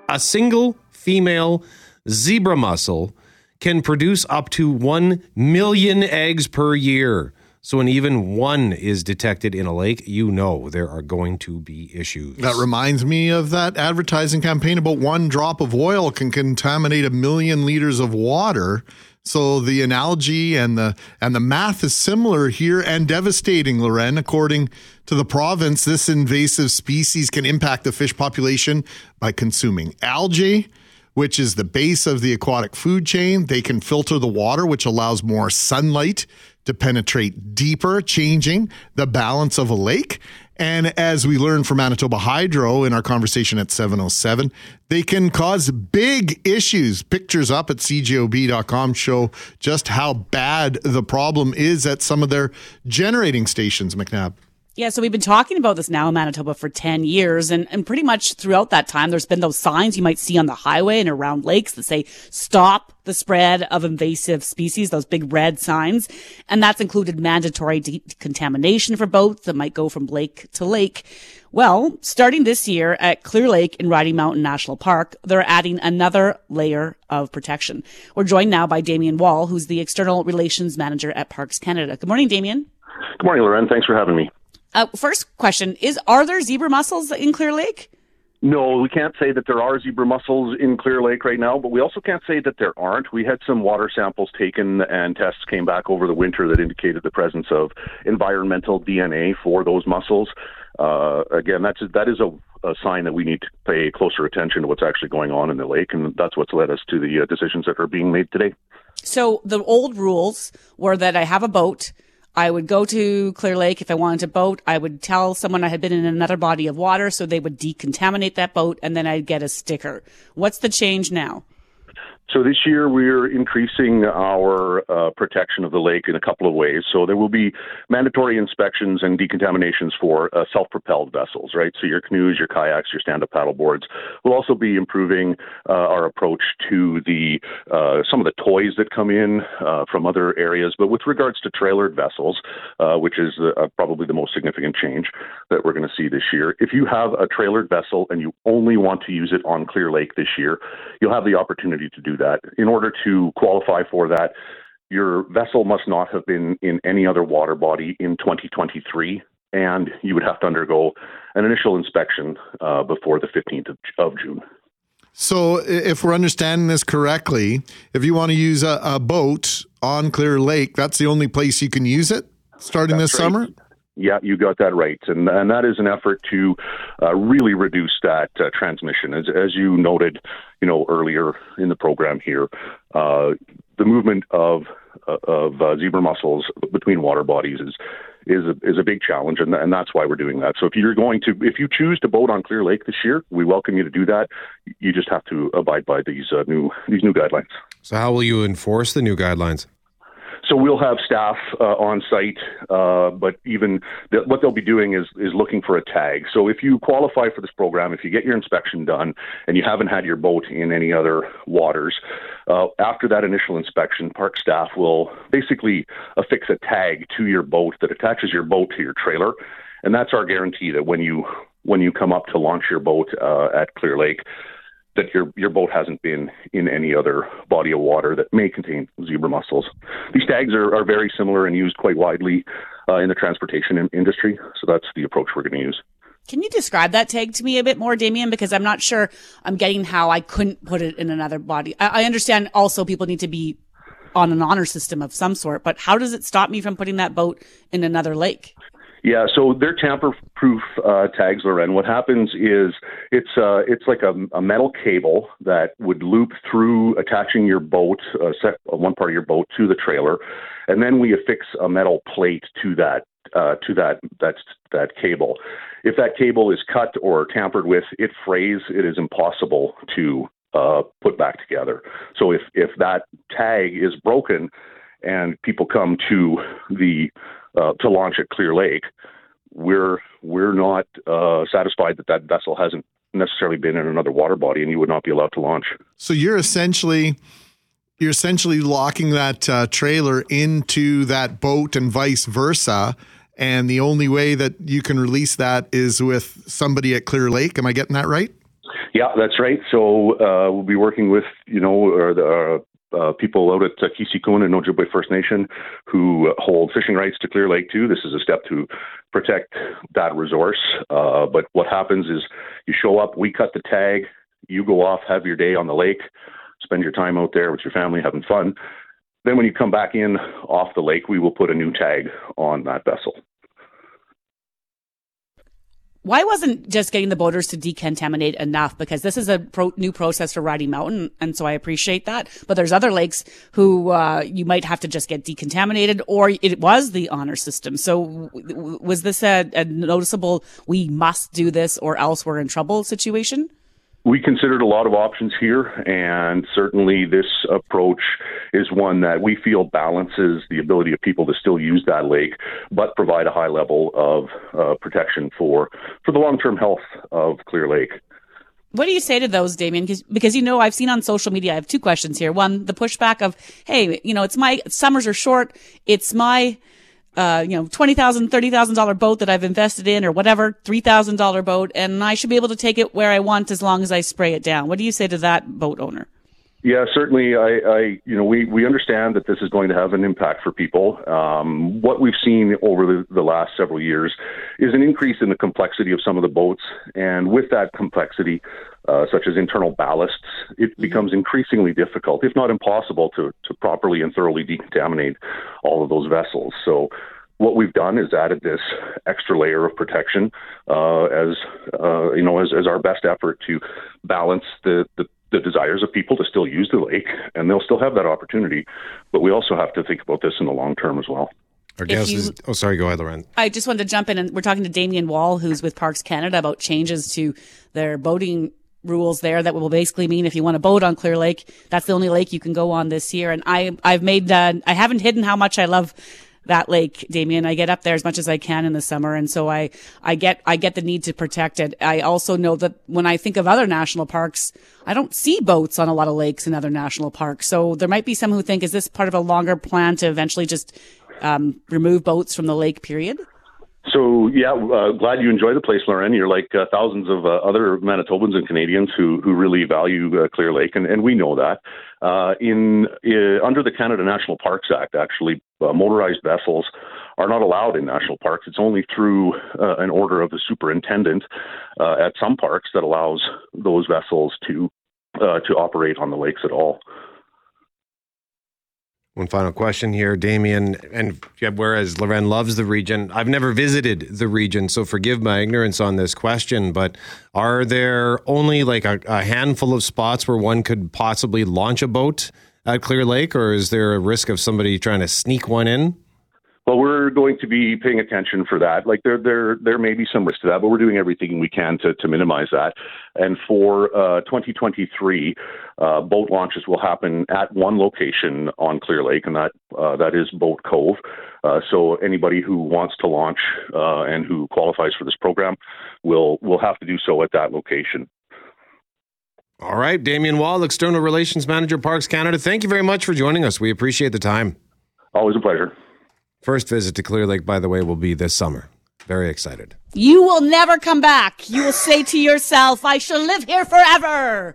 A single female zebra mussel can produce up to 1 million eggs per year. So when even one is detected in a lake, you know there are going to be issues. That reminds me of that advertising campaign about one drop of oil can contaminate a million liters of water. So the analogy and the and the math is similar here and devastating, Lauren. According to the province, this invasive species can impact the fish population by consuming algae, which is the base of the aquatic food chain. They can filter the water, which allows more sunlight to penetrate deeper, changing the balance of a lake. And as we learned from Manitoba Hydro in our conversation at 707, they can cause big issues. Pictures up at cjob.com show just how bad the problem is at some of their generating stations, McNabb. Yeah, so we've been talking about this now in Manitoba for 10 years. And, and pretty much throughout that time, there's been those signs you might see on the highway and around lakes that say, stop the spread of invasive species, those big red signs. And that's included mandatory decontamination for boats that might go from lake to lake. Well, starting this year at Clear Lake in Riding Mountain National Park, they're adding another layer of protection. We're joined now by Damien Wall, who's the External Relations Manager at Parks Canada. Good morning, Damien. Good morning, Lauren. Thanks for having me. Uh, first question is: Are there zebra mussels in Clear Lake? No, we can't say that there are zebra mussels in Clear Lake right now, but we also can't say that there aren't. We had some water samples taken and tests came back over the winter that indicated the presence of environmental DNA for those mussels. Uh, again, that's that is a, a sign that we need to pay closer attention to what's actually going on in the lake, and that's what's led us to the uh, decisions that are being made today. So the old rules were that I have a boat. I would go to Clear Lake if I wanted to boat. I would tell someone I had been in another body of water, so they would decontaminate that boat, and then I'd get a sticker. What's the change now? So this year we're increasing our uh, protection of the lake in a couple of ways. So there will be mandatory inspections and decontaminations for uh, self-propelled vessels, right? So your canoes, your kayaks, your stand-up paddle boards. We'll also be improving uh, our approach to the uh, some of the toys that come in uh, from other areas. But with regards to trailered vessels, uh, which is probably the most significant change that we're going to see this year, if you have a trailered vessel and you only want to use it on Clear Lake this year, you'll have the opportunity to do that. In order to qualify for that, your vessel must not have been in any other water body in 2023, and you would have to undergo an initial inspection uh, before the 15th of, of June. So, if we're understanding this correctly, if you want to use a, a boat on Clear Lake, that's the only place you can use it starting That's this right. summer? Yeah, you got that right, and and that is an effort to uh, really reduce that uh, transmission. As as you noted, you know earlier in the program here, uh, the movement of uh, of uh, zebra mussels between water bodies is is a, is a big challenge, and and that's why we're doing that. So if you're going to if you choose to boat on Clear Lake this year, we welcome you to do that. You just have to abide by these uh, new these new guidelines. So, how will you enforce the new guidelines? So we'll have staff uh, on site, uh, but even th- what they'll be doing is is looking for a tag. So if you qualify for this program, if you get your inspection done and you haven't had your boat in any other waters, uh, after that initial inspection, park staff will basically affix a tag to your boat that attaches your boat to your trailer, and that's our guarantee that when you when you come up to launch your boat uh, at Clear Lake, that your your boat hasn't been in any other body of water that may contain zebra mussels. These tags are, are very similar and used quite widely uh, in the transportation in- industry, so that's the approach we're going to use. Can you describe that tag to me a bit more, Damien? Because I'm not sure I'm getting how I couldn't put it in another body. I, I understand also people need to be on an honor system of some sort, but how does it stop me from putting that boat in another lake? Yeah, so they're tamper-proof uh, tags, Lauren. What happens is it's uh, it's like a, a metal cable that would loop through attaching your boat, uh, set, uh, one part of your boat to the trailer, and then we affix a metal plate to that uh, to that that that cable. If that cable is cut or tampered with, it frays. It is impossible to uh, put back together. So if if that tag is broken, and people come to the uh, to launch at Clear Lake, we're we're not uh, satisfied that that vessel hasn't necessarily been in another water body, and you would not be allowed to launch. So you're essentially you're essentially locking that uh, trailer into that boat and vice versa. And the only way that you can release that is with somebody at Clear Lake. Am I getting that right? Yeah, that's right. So uh, we'll be working with you know or the. Uh, uh, people out at uh, Keeseekoowenin Ojibway First Nation who hold fishing rights to Clear Lake too. This is a step to protect that resource. Uh, but what happens is you show up, we cut the tag, you go off, have your day on the lake, spend your time out there with your family having fun. Then when you come back in off the lake, we will put a new tag on that vessel. Why wasn't just getting the boaters to decontaminate enough? Because this is a pro- new process for Riding Mountain, and so I appreciate that. But there's other lakes who uh, you might have to just get decontaminated, or it was the honor system. So w- was this a, a noticeable "we must do this or else we're in trouble" situation? We considered a lot of options here, and certainly this approach is one that we feel balances the ability of people to still use that lake, but provide a high level of uh, protection for for the long term health of Clear Lake. What do you say to those, Damien? Because, because you know, I've seen on social media, I have two questions here. One, the pushback of, hey, you know, it's my summers are short. It's my, uh, you know, twenty thousand, thirty thousand dollar boat that I've invested in, or whatever, three thousand dollar boat, and I should be able to take it where I want as long as I spray it down. What do you say to that boat owner? Yeah, certainly. I, I, you know, we, we understand that this is going to have an impact for people. Um, what we've seen over the, the last several years is an increase in the complexity of some of the boats, and with that complexity, uh, such as internal ballasts, it becomes increasingly difficult, if not impossible, to to properly and thoroughly decontaminate all of those vessels. So. What we've done is added this extra layer of protection uh, as uh, you know as, as our best effort to balance the, the the desires of people to still use the lake, and they'll still have that opportunity. But we also have to think about this in the long term as well. Our guest you- is. Oh, sorry. Go ahead, Lauren. I just wanted to jump in and we're talking to Damien Wall, who's with Parks Canada about changes to their boating rules there that will basically mean if you want to boat on Clear Lake, that's the only lake you can go on this year. And I, I've made, I haven't hidden how much I love that lake, Damien. I get up there as much as I can in the summer. And so I, I get, I get the need to protect it. I also know that when I think of other national parks, I don't see boats on a lot of lakes in other national parks. So there might be some who think, is this part of a longer plan to eventually just, um, remove boats from the lake period? So yeah, uh, glad you enjoy the place, Lauren. You're like uh, thousands of uh, other Manitobans and Canadians who who really value uh, Clear Lake, and, and we know that. Uh, in uh, under the Canada National Parks Act, actually, motorized vessels are not allowed in national parks. It's only through an order of the superintendent at some parks that allows those vessels to to operate on the lakes at all. One final question here, Damien. And whereas Lauren loves the region, I've never visited the region, so forgive my ignorance on this question. But are there only like a, a handful of spots where one could possibly launch a boat at Clear Lake, or is there a risk of somebody trying to sneak one in? Well, we're going to be paying attention for that. Like there, there, there may be some risk to that, but we're doing everything we can to, to minimize that. And for uh, 2023, uh, boat launches will happen at one location on Clear Lake, and that uh, that is Boat Cove. Uh, so anybody who wants to launch uh, and who qualifies for this program will will have to do so at that location. All right, Damien Wall, External Relations Manager, Parks Canada. Thank you very much for joining us. We appreciate the time. Always a pleasure. First visit to Clear Lake, by the way, will be this summer. Very excited. You will never come back. You will say to yourself, I shall live here forever.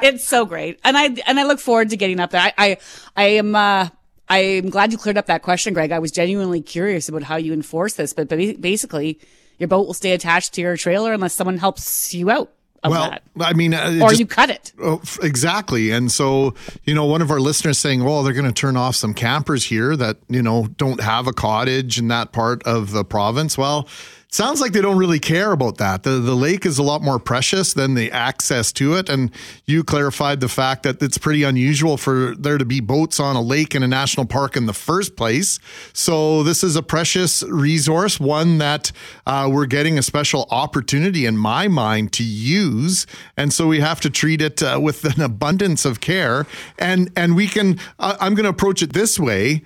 it's so great. And I, and I look forward to getting up there. I, I, I am, uh, I am glad you cleared up that question, Greg. I was genuinely curious about how you enforce this, but basically your boat will stay attached to your trailer unless someone helps you out well, that. I mean, uh, or just, you cut it. Oh, exactly. And so, you know, one of our listeners saying, well, they're going to turn off some campers here that, you know, don't have a cottage in that part of the province. Well, sounds like they don't really care about that. The the lake is a lot more precious than the access to it. And you clarified the fact that it's pretty unusual for there to be boats on a lake in a national park in the first place. So this is a precious resource, one that uh, we're getting a special opportunity in my mind to use. And so we have to treat it uh, with an abundance of care. And and we can. Uh, I'm going to approach it this way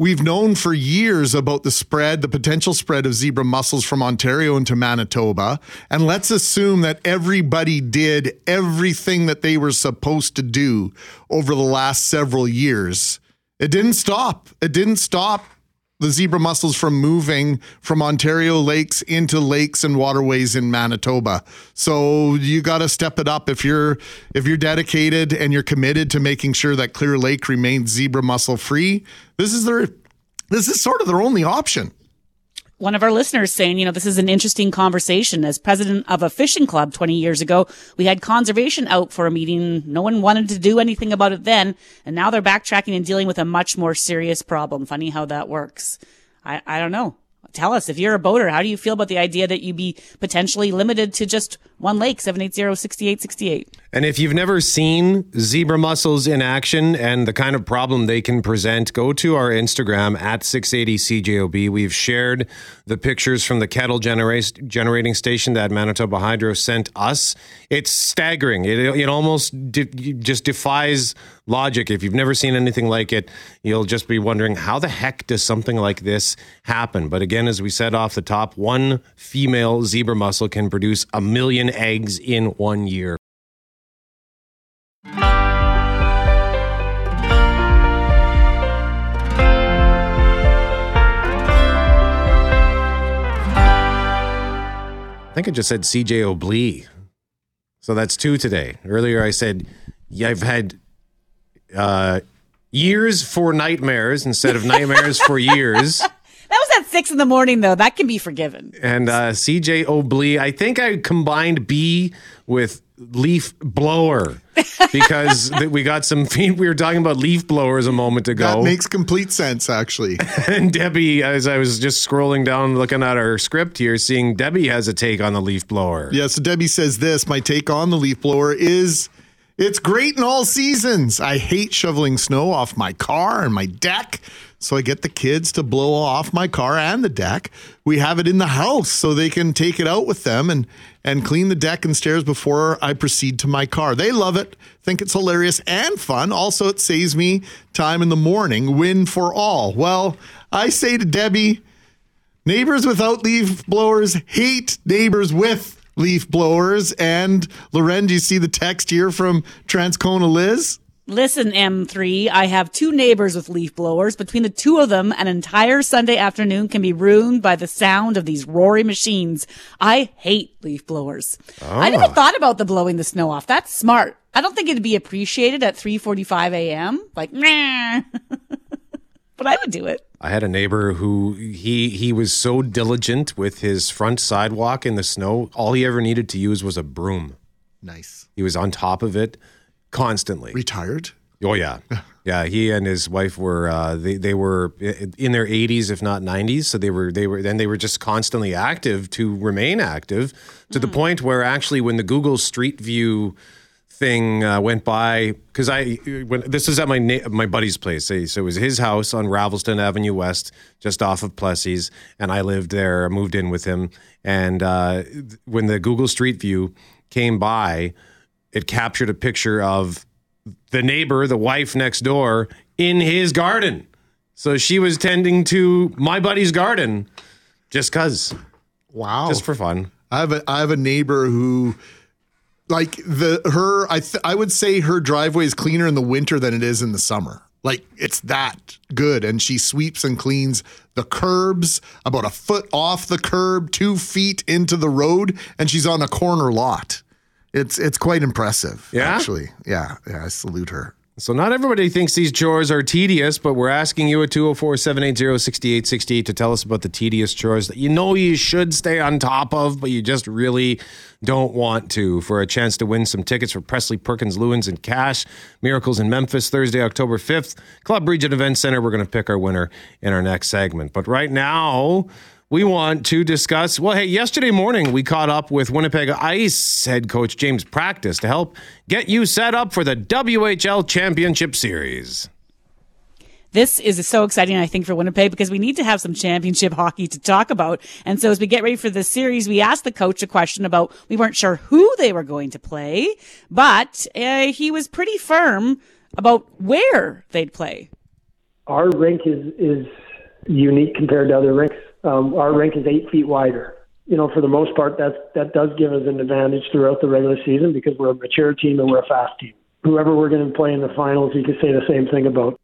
We've known for years about the spread, the potential spread of zebra mussels from Ontario into Manitoba. And let's assume that everybody did everything that they were supposed to do over the last several years. It didn't stop. It didn't stop the zebra mussels from moving from Ontario lakes into lakes and waterways in Manitoba. So you got to step it up if you're if you're dedicated and you're committed to making sure that Clear Lake remains zebra mussel free. This is their this is sort of their only option one of our listeners saying, you know, this is an interesting conversation. As president of a fishing club 20 years ago, we had conservation out for a meeting. No one wanted to do anything about it then. And now they're backtracking and dealing with a much more serious problem. Funny how that works. I, I don't know tell us if you're a boater, how do you feel about the idea that you'd be potentially limited to just one lake, 780-6868? And if you've never seen zebra mussels in action and the kind of problem they can present, go to our Instagram at 680CJOB. We've shared the pictures from the kettle genera- generating station that Manitoba Hydro sent us. It's staggering. It, it almost de- just defies logic. If you've never seen anything like it, you'll just be wondering how the heck does something like this happen? But again, as we said off the top, one female zebra mussel can produce a million eggs in one year. I think I just said CJ Oblee. So that's two today. Earlier I said, yeah, I've had uh, years for nightmares instead of nightmares for years. [LAUGHS] That was at six in the morning, though. That can be forgiven. And uh, CJ Oblee, I think I combined B with leaf blower [LAUGHS] because we got some we were talking about leaf blowers a moment ago. That makes complete sense, actually. [LAUGHS] and Debbie, as I was just scrolling down, looking at our script here, seeing Debbie has a take on the leaf blower. Yeah, so Debbie says this: my take on the leaf blower is it's great in all seasons. I hate shoveling snow off my car and my deck. So I get the kids to blow off my car and the deck. We have it in the house so they can take it out with them and and clean the deck and stairs before I proceed to my car. They love it, think it's hilarious and fun. Also, it saves me time in the morning. Win for all. Well, I say to Debbie, neighbors without leaf blowers hate neighbors with leaf blowers. And Lauren, do you see the text here from Transcona Liz? Listen, M3, I have two neighbors with leaf blowers. Between the two of them, an entire Sunday afternoon can be ruined by the sound of these roaring machines. I hate leaf blowers. I never Oh. thought about the blowing the snow off. That's smart. I don't think it'd be appreciated at 3:45 a.m. Like, meh. [LAUGHS] but I would do it. I had a neighbor who he he was so diligent with his front sidewalk in the snow. All he ever needed to use was a broom. Nice. He was on top of it constantly. Retired? Oh yeah, [LAUGHS] yeah. He and his wife were uh, they they were in their 80s, if not 90s. So they were they were then they were just constantly active to remain active to the point where actually when the Google Street View thing uh, went by because I when this was at my na- my buddy's place. So it was his house on Ravelston Avenue West, just off of Plessis, and I lived there. I moved in with him, and uh, when the Google Street View came by, it captured a picture of the neighbor, the wife next door, in his garden. So she was tending to my buddy's garden, just cause. Wow. Just for fun. I have a I have a neighbor who like the her I th- I would say her driveway is cleaner in the winter than it is in the summer. Like it's that good and she sweeps and cleans the curbs about a foot off the curb, 2 feet into the road and she's on a corner lot. It's it's quite impressive Yeah? actually. Yeah, yeah, I salute her. So not everybody thinks these chores are tedious, but we're asking you at 204-780-6868 to tell us about the tedious chores that you know you should stay on top of, but you just really don't want to for a chance to win some tickets for Presley Perkins Lewis and Cash Miracles in Memphis Thursday, October 5th. Club Regent Event Center. We're going to pick our winner in our next segment. But right now, we want to discuss. Well, hey, yesterday morning we caught up with Winnipeg Ice head coach James Patrick to help get you set up for the WHL Championship Series. This is so exciting, I think, for Winnipeg because we need to have some championship hockey to talk about. And so as we get ready for this series, we asked the coach a question about, we weren't sure who they were going to play, but uh, he was pretty firm about where they'd play. our rink is is unique compared to other rinks. Um, our rink is eight feet wider. You know, for the most part, that that does give us an advantage throughout the regular season because we're a mature team and we're a fast team. Whoever we're going to play in the finals, you could say the same thing about.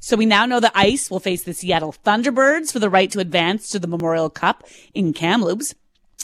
So we now know the Ice will face the Seattle Thunderbirds for the right to advance to the Memorial Cup in Kamloops.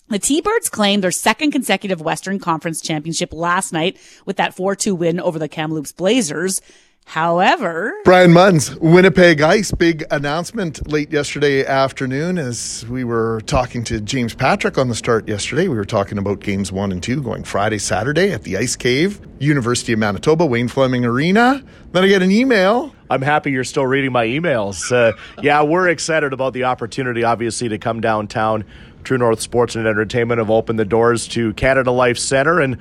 The T-Birds claimed their second consecutive Western Conference championship last night with that 4-2 win over the Kamloops Blazers. However, Brian Munns, Winnipeg Ice, big announcement late yesterday afternoon as we were talking to James Patrick on the start yesterday. We were talking about games one and two going Friday, Saturday at the Ice Cave, University of Manitoba, Wayne Fleming Arena. Then I get an email. I'm happy you're still reading my emails. Uh, yeah, we're excited about the opportunity, obviously, to come downtown. True North Sports and Entertainment have opened the doors to Canada Life Center, and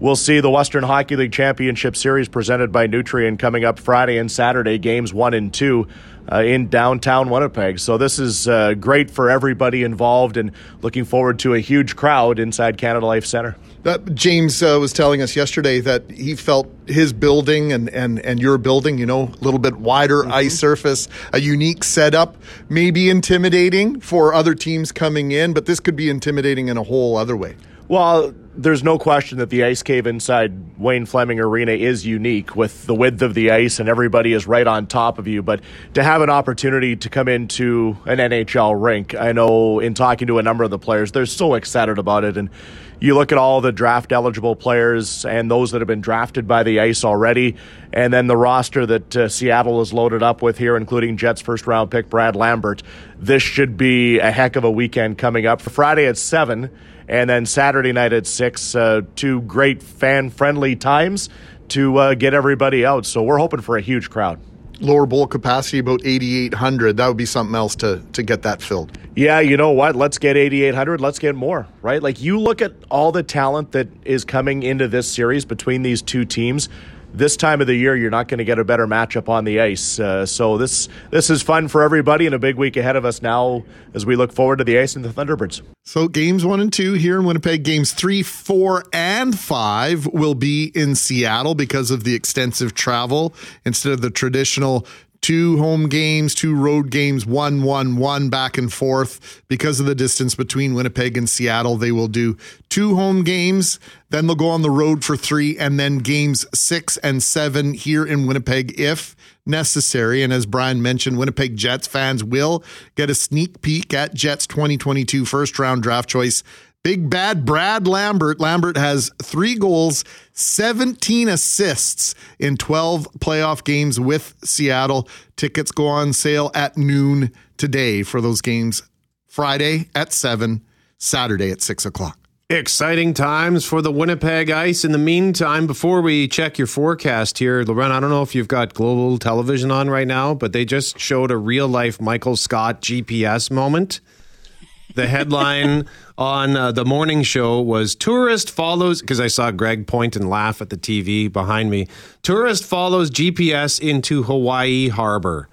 we'll see the Western Hockey League Championship Series presented by Nutrien coming up Friday and Saturday, games one and two. Uh, in downtown Winnipeg. So, this is uh, great for everybody involved and looking forward to a huge crowd inside Canada Life Center. Uh, James uh, was telling us yesterday that he felt his building and, and, and your building, you know, a little bit wider ice surface, a unique setup, maybe intimidating for other teams coming in, but this could be intimidating in a whole other way. Well, there's no question that the ice cave inside Wayne Fleming Arena is unique with the width of the ice and everybody is right on top of you. But to have an opportunity to come into an NHL rink, I know in talking to a number of the players, they're so excited about it. And you look at all the draft eligible players and those that have been drafted by the ice already, and then the roster that uh, Seattle is loaded up with here, including Jets first round pick Brad Lambert. This should be a heck of a weekend coming up. For Friday at 7 and then Saturday night at 6, uh, two great fan friendly times to uh, get everybody out. So we're hoping for a huge crowd. Lower bowl capacity about 8,800. That would be something else to, to get that filled. Yeah, you know what? Let's get 8,800. Let's get more, right? Like, you look at all the talent that is coming into this series between these two teams. This time of the year, you're not going to get a better matchup on the ice. Uh, so this this is fun for everybody, and a big week ahead of us now as we look forward to the ice and the Thunderbirds. So games one and two here in Winnipeg, games three, four, and five will be in Seattle because of the extensive travel instead of the traditional two home games, two road games, one, one, one back and forth. Because of the distance between Winnipeg and Seattle, they will do two home games, then they'll go on the road for three, and then games six and seven here in Winnipeg if necessary. And as Brian mentioned, Winnipeg Jets fans will get a sneak peek at Jets 2022 first round draft choice. Big bad Brad Lambert. Lambert has three goals, 17 assists in 12 playoff games with Seattle. Tickets go on sale at noon today for those games. Friday at 7, Saturday at 6 o'clock. Exciting times for the Winnipeg Ice. In the meantime, before we check your forecast here, Lauren, I don't know if you've got global television on right now, but they just showed a real life Michael Scott GPS moment. The headline on uh, the morning show was Tourist follows, because I saw Greg point and laugh at the TV behind me. Tourist follows GPS into Hawaii harbor.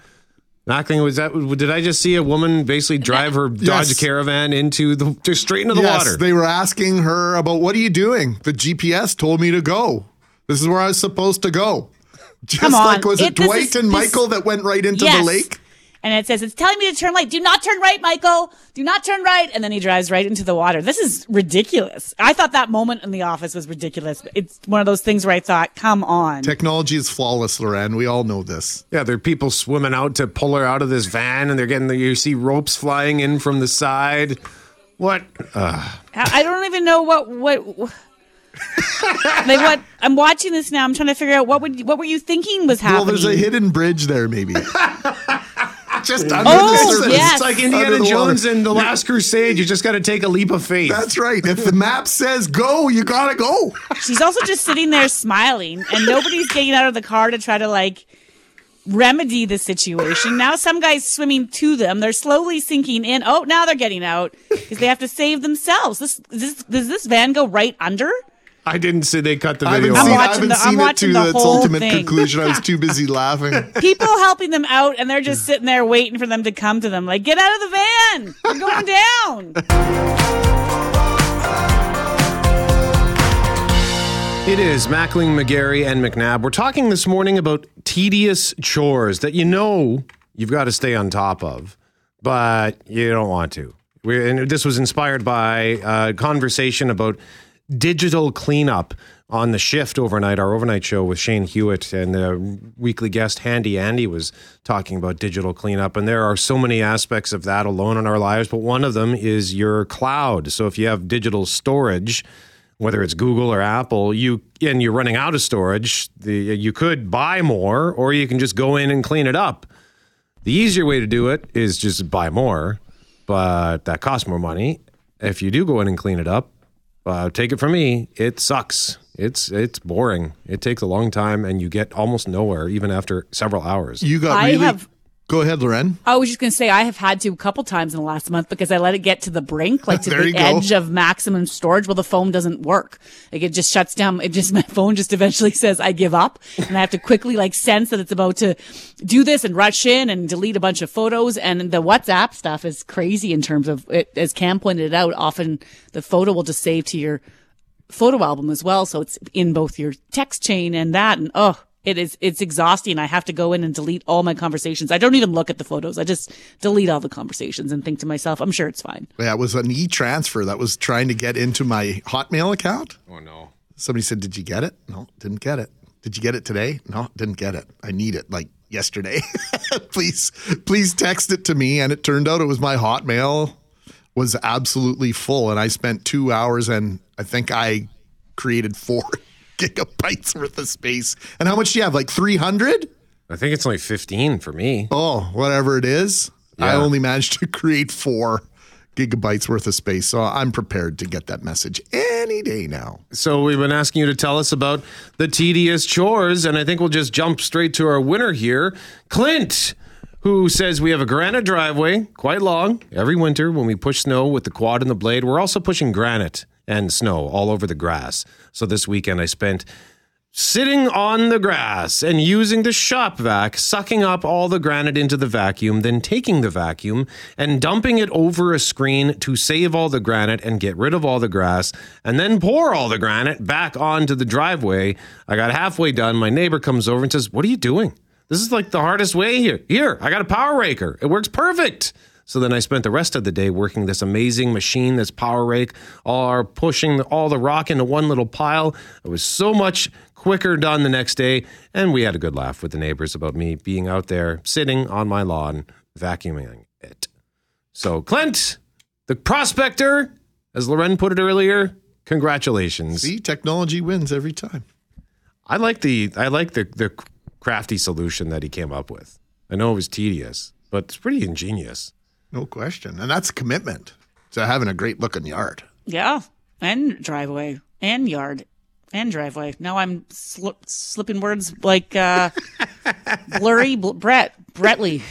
Knocking was that? Did I just see a woman basically drive her Dodge Yes. Caravan into the just straight into the yes, water? They were asking her about what are you doing? The GPS told me to go. This is where I was supposed to go. Just Come on. like was it, It- Dwight is- and this- Michael that went right into the lake? And it says, it's telling me to turn right. Do not turn right, Michael. Do not turn right. And then he drives right into the water. This is ridiculous. I thought that moment in the office was ridiculous. It's one of those things where I thought, come on. Technology is flawless, Lauren. We all know this. Yeah, there are people swimming out to pull her out of this van, and they're getting the, you see ropes flying in from the side. What? Uh, I I don't even know what, what, [LAUGHS] like what, I'm watching this now. I'm trying to figure out what would, what were you thinking was happening? Well, there's a hidden bridge there, maybe. [LAUGHS] Just under Oh, the surface. yes. it's like Indiana the Jones water. in The Last Crusade. You just got to take a leap of faith. That's right. If the map says go, you gotta go. She's also just sitting there smiling, and nobody's getting out of the car to try to like remedy the situation. Now some guy's swimming to them. They're slowly sinking in. Oh, now they're getting out because they have to save themselves. This, this does this van go right under? I didn't see they cut the I video. haven't seen. I watching haven't the- I'm seen it watching to the its whole ultimate thing. conclusion. I was [LAUGHS] too busy laughing. People helping them out, and they're just sitting there waiting for them to come to them. Like, get out of the van! We're going down. It is Mackling, McGarry, and McNabb. We're talking this morning about tedious chores that you know you've got to stay on top of, but you don't want to. We're, and this was inspired by a conversation about digital cleanup on the shift overnight, our overnight show with Shane Hewitt and the weekly guest Handy Andy was talking about digital cleanup. And there are so many aspects of that alone in our lives, but one of them is your cloud. So if you have digital storage, whether it's Google or Apple, you and you're running out of storage, the, you could buy more, or you can just go in and clean it up. The easier way to do it is just buy more, but that costs more money. If you do go in and clean it up, uh, take it from me, it sucks. It's it's boring. It takes a long time, and you get almost nowhere, even after several hours. You got I really. have- Go ahead, Lauren. I was just going to say I have had to a couple times in the last month because I let it get to the brink, like [LAUGHS] to the you go. edge of maximum storage. Well, the phone doesn't work. Like it just shuts down. It just [LAUGHS] my phone just eventually says I give up, and I have to quickly like sense that it's about to do this and rush in and delete a bunch of photos. And the WhatsApp stuff is crazy in terms of it, as Cam pointed out. Often the photo will just save to your photo album as well, so it's in both your text chain and that. And oh, it is it's exhausting. I have to go in and delete all my conversations. I don't even look at the photos. I just delete all the conversations and think to myself, I'm sure it's fine. Yeah, it was an e transfer that was trying to get into my Hotmail account. Oh no! Somebody said, Did you get it? No, didn't get it. Did you get it today? No, didn't get it. I need it like yesterday. [LAUGHS] please, please text it to me. And it turned out it was my Hotmail was absolutely full. And I spent two hours and I think I created four gigabytes worth of space. And how much do you have? Like 300? I think it's only fifteen for me. Oh, whatever it is. I only managed to create four gigabytes worth of space. So I'm prepared to get that message any day now. So we've been asking you to tell us about the tedious chores, and I think we'll just jump straight to our winner here, Clint, who says we have a granite driveway, quite long. Every winter when we push snow with the quad and the blade, we're also pushing granite and snow all over the grass. So this weekend I spent sitting on the grass and using the shop vac, sucking up all the granite into the vacuum, then taking the vacuum and dumping it over a screen to save all the granite and get rid of all the grass, and then pour all the granite back onto the driveway. I got halfway done. My neighbor comes over and says, What are you doing? This is like the hardest way here. Here, I got a power raker. It works perfect. So then I spent the rest of the day working this amazing machine, this power rake, all pushing all the rock into one little pile. It was so much quicker done the next day, and we had a good laugh with the neighbors about me being out there sitting on my lawn vacuuming it. So Clint, the prospector, as Lauren put it earlier, congratulations. See, technology wins every time. I like the I like the the crafty solution that he came up with. I know it was tedious, but it's pretty ingenious. No question. And that's commitment to having a great looking yard. Yeah, and driveway and yard and driveway. Now I'm sli- slipping words like uh, [LAUGHS] blurry Bl- Brett Brettley.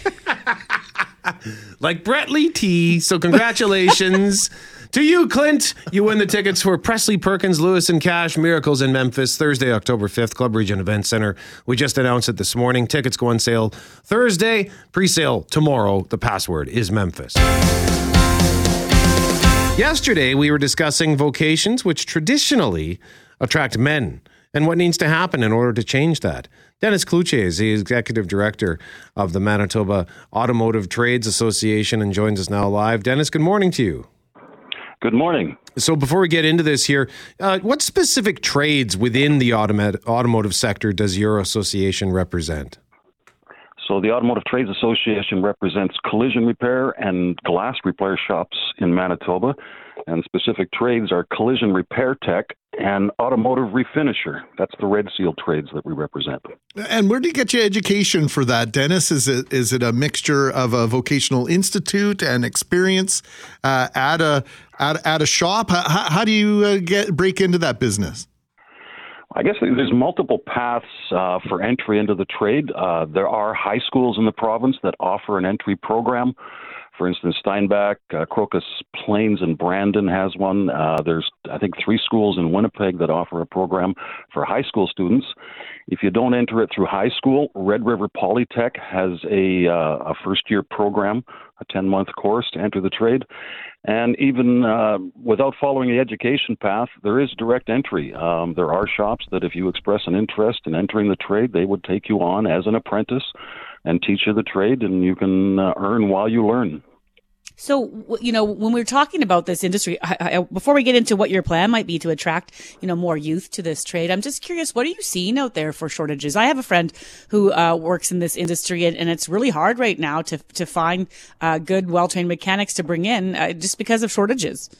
[LAUGHS] like Brettley T. So congratulations. [LAUGHS] To you, Clint. You win the tickets for Presley Perkins, Lewis and Cash Miracles in Memphis, Thursday, October 5th, Club Regent Event Center. We just announced it this morning. Tickets go on sale Thursday, pre sale tomorrow. The password is Memphis. Yesterday, we were discussing vocations which traditionally attract men and what needs to happen in order to change that. Dennis Kluche is the executive director of the Manitoba Automotive Trades Association and joins us now live. Dennis, good morning to you. Good morning. So, before we get into this here, uh, what specific trades within the automat- automotive sector does your association represent? So, the Automotive Trades Association represents collision repair and glass repair shops in Manitoba. And specific trades are collision repair tech and automotive refinisher. That's the red seal trades that we represent. And where do you get your education for that, Dennis? Is it is it a mixture of a vocational institute and experience uh, at a at, at a shop? How, how do you uh, get break into that business? I guess there's multiple paths uh, for entry into the trade. Uh, there are high schools in the province that offer an entry program. For instance, Steinbach, uh, Crocus Plains, and Brandon has one. Uh, there's, I think, three schools in Winnipeg that offer a program for high school students. If you don't enter it through high school, Red River Polytech has a, uh, a first year program, a 10 month course to enter the trade. And even uh, without following the education path, there is direct entry. Um, there are shops that, if you express an interest in entering the trade, they would take you on as an apprentice and teach you the trade, and you can uh, earn while you learn. So, you know, when we're talking about this industry, I, I, before we get into what your plan might be to attract, you know, more youth to this trade, I'm just curious, what are you seeing out there for shortages? I have a friend who uh, works in this industry, and, and, it's really hard right now to to find uh, good, well trained mechanics to bring in, uh, just because of shortages.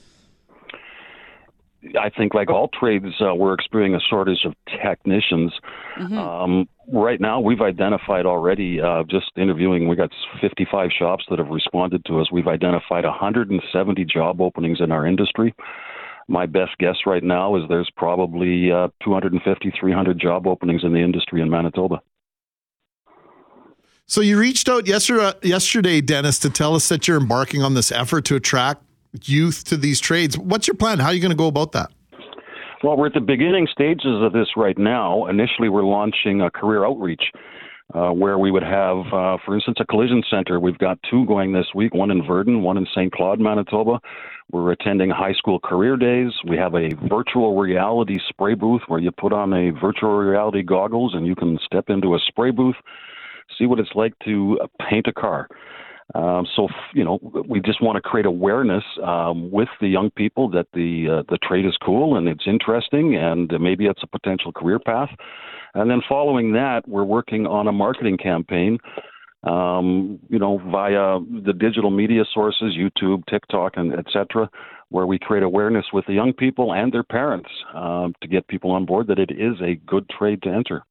I think, like all trades, uh, we're experiencing a shortage of technicians. Mm-hmm. Um, right now, we've identified already, uh, just interviewing, we got 55 shops that have responded to us. We've identified 170 job openings in our industry. My best guess right now is there's probably uh, 250, 300 job openings in the industry in Manitoba. So you reached out yesterday, yesterday, Dennis, to tell us that you're embarking on this effort to attract youth to these trades. What's your plan? How are you going to go about that? Well, we're at the beginning stages of this right now. Initially, we're launching a career outreach uh, where we would have, uh, for instance, a collision center. We've got two going this week one in Virden, one in St. Claude, Manitoba. We're attending high school career days. We have a virtual reality spray booth where you put on a virtual reality goggles and you can step into a spray booth, see what it's like to paint a car. Um, so you know, we just want to create awareness um, with the young people that the uh, the trade is cool and it's interesting and maybe it's a potential career path. And then following that, we're working on a marketing campaign. Um, you know, via the digital media sources, YouTube, TikTok, and etc., where we create awareness with the young people and their parents um, to get people on board that it is a good trade to enter.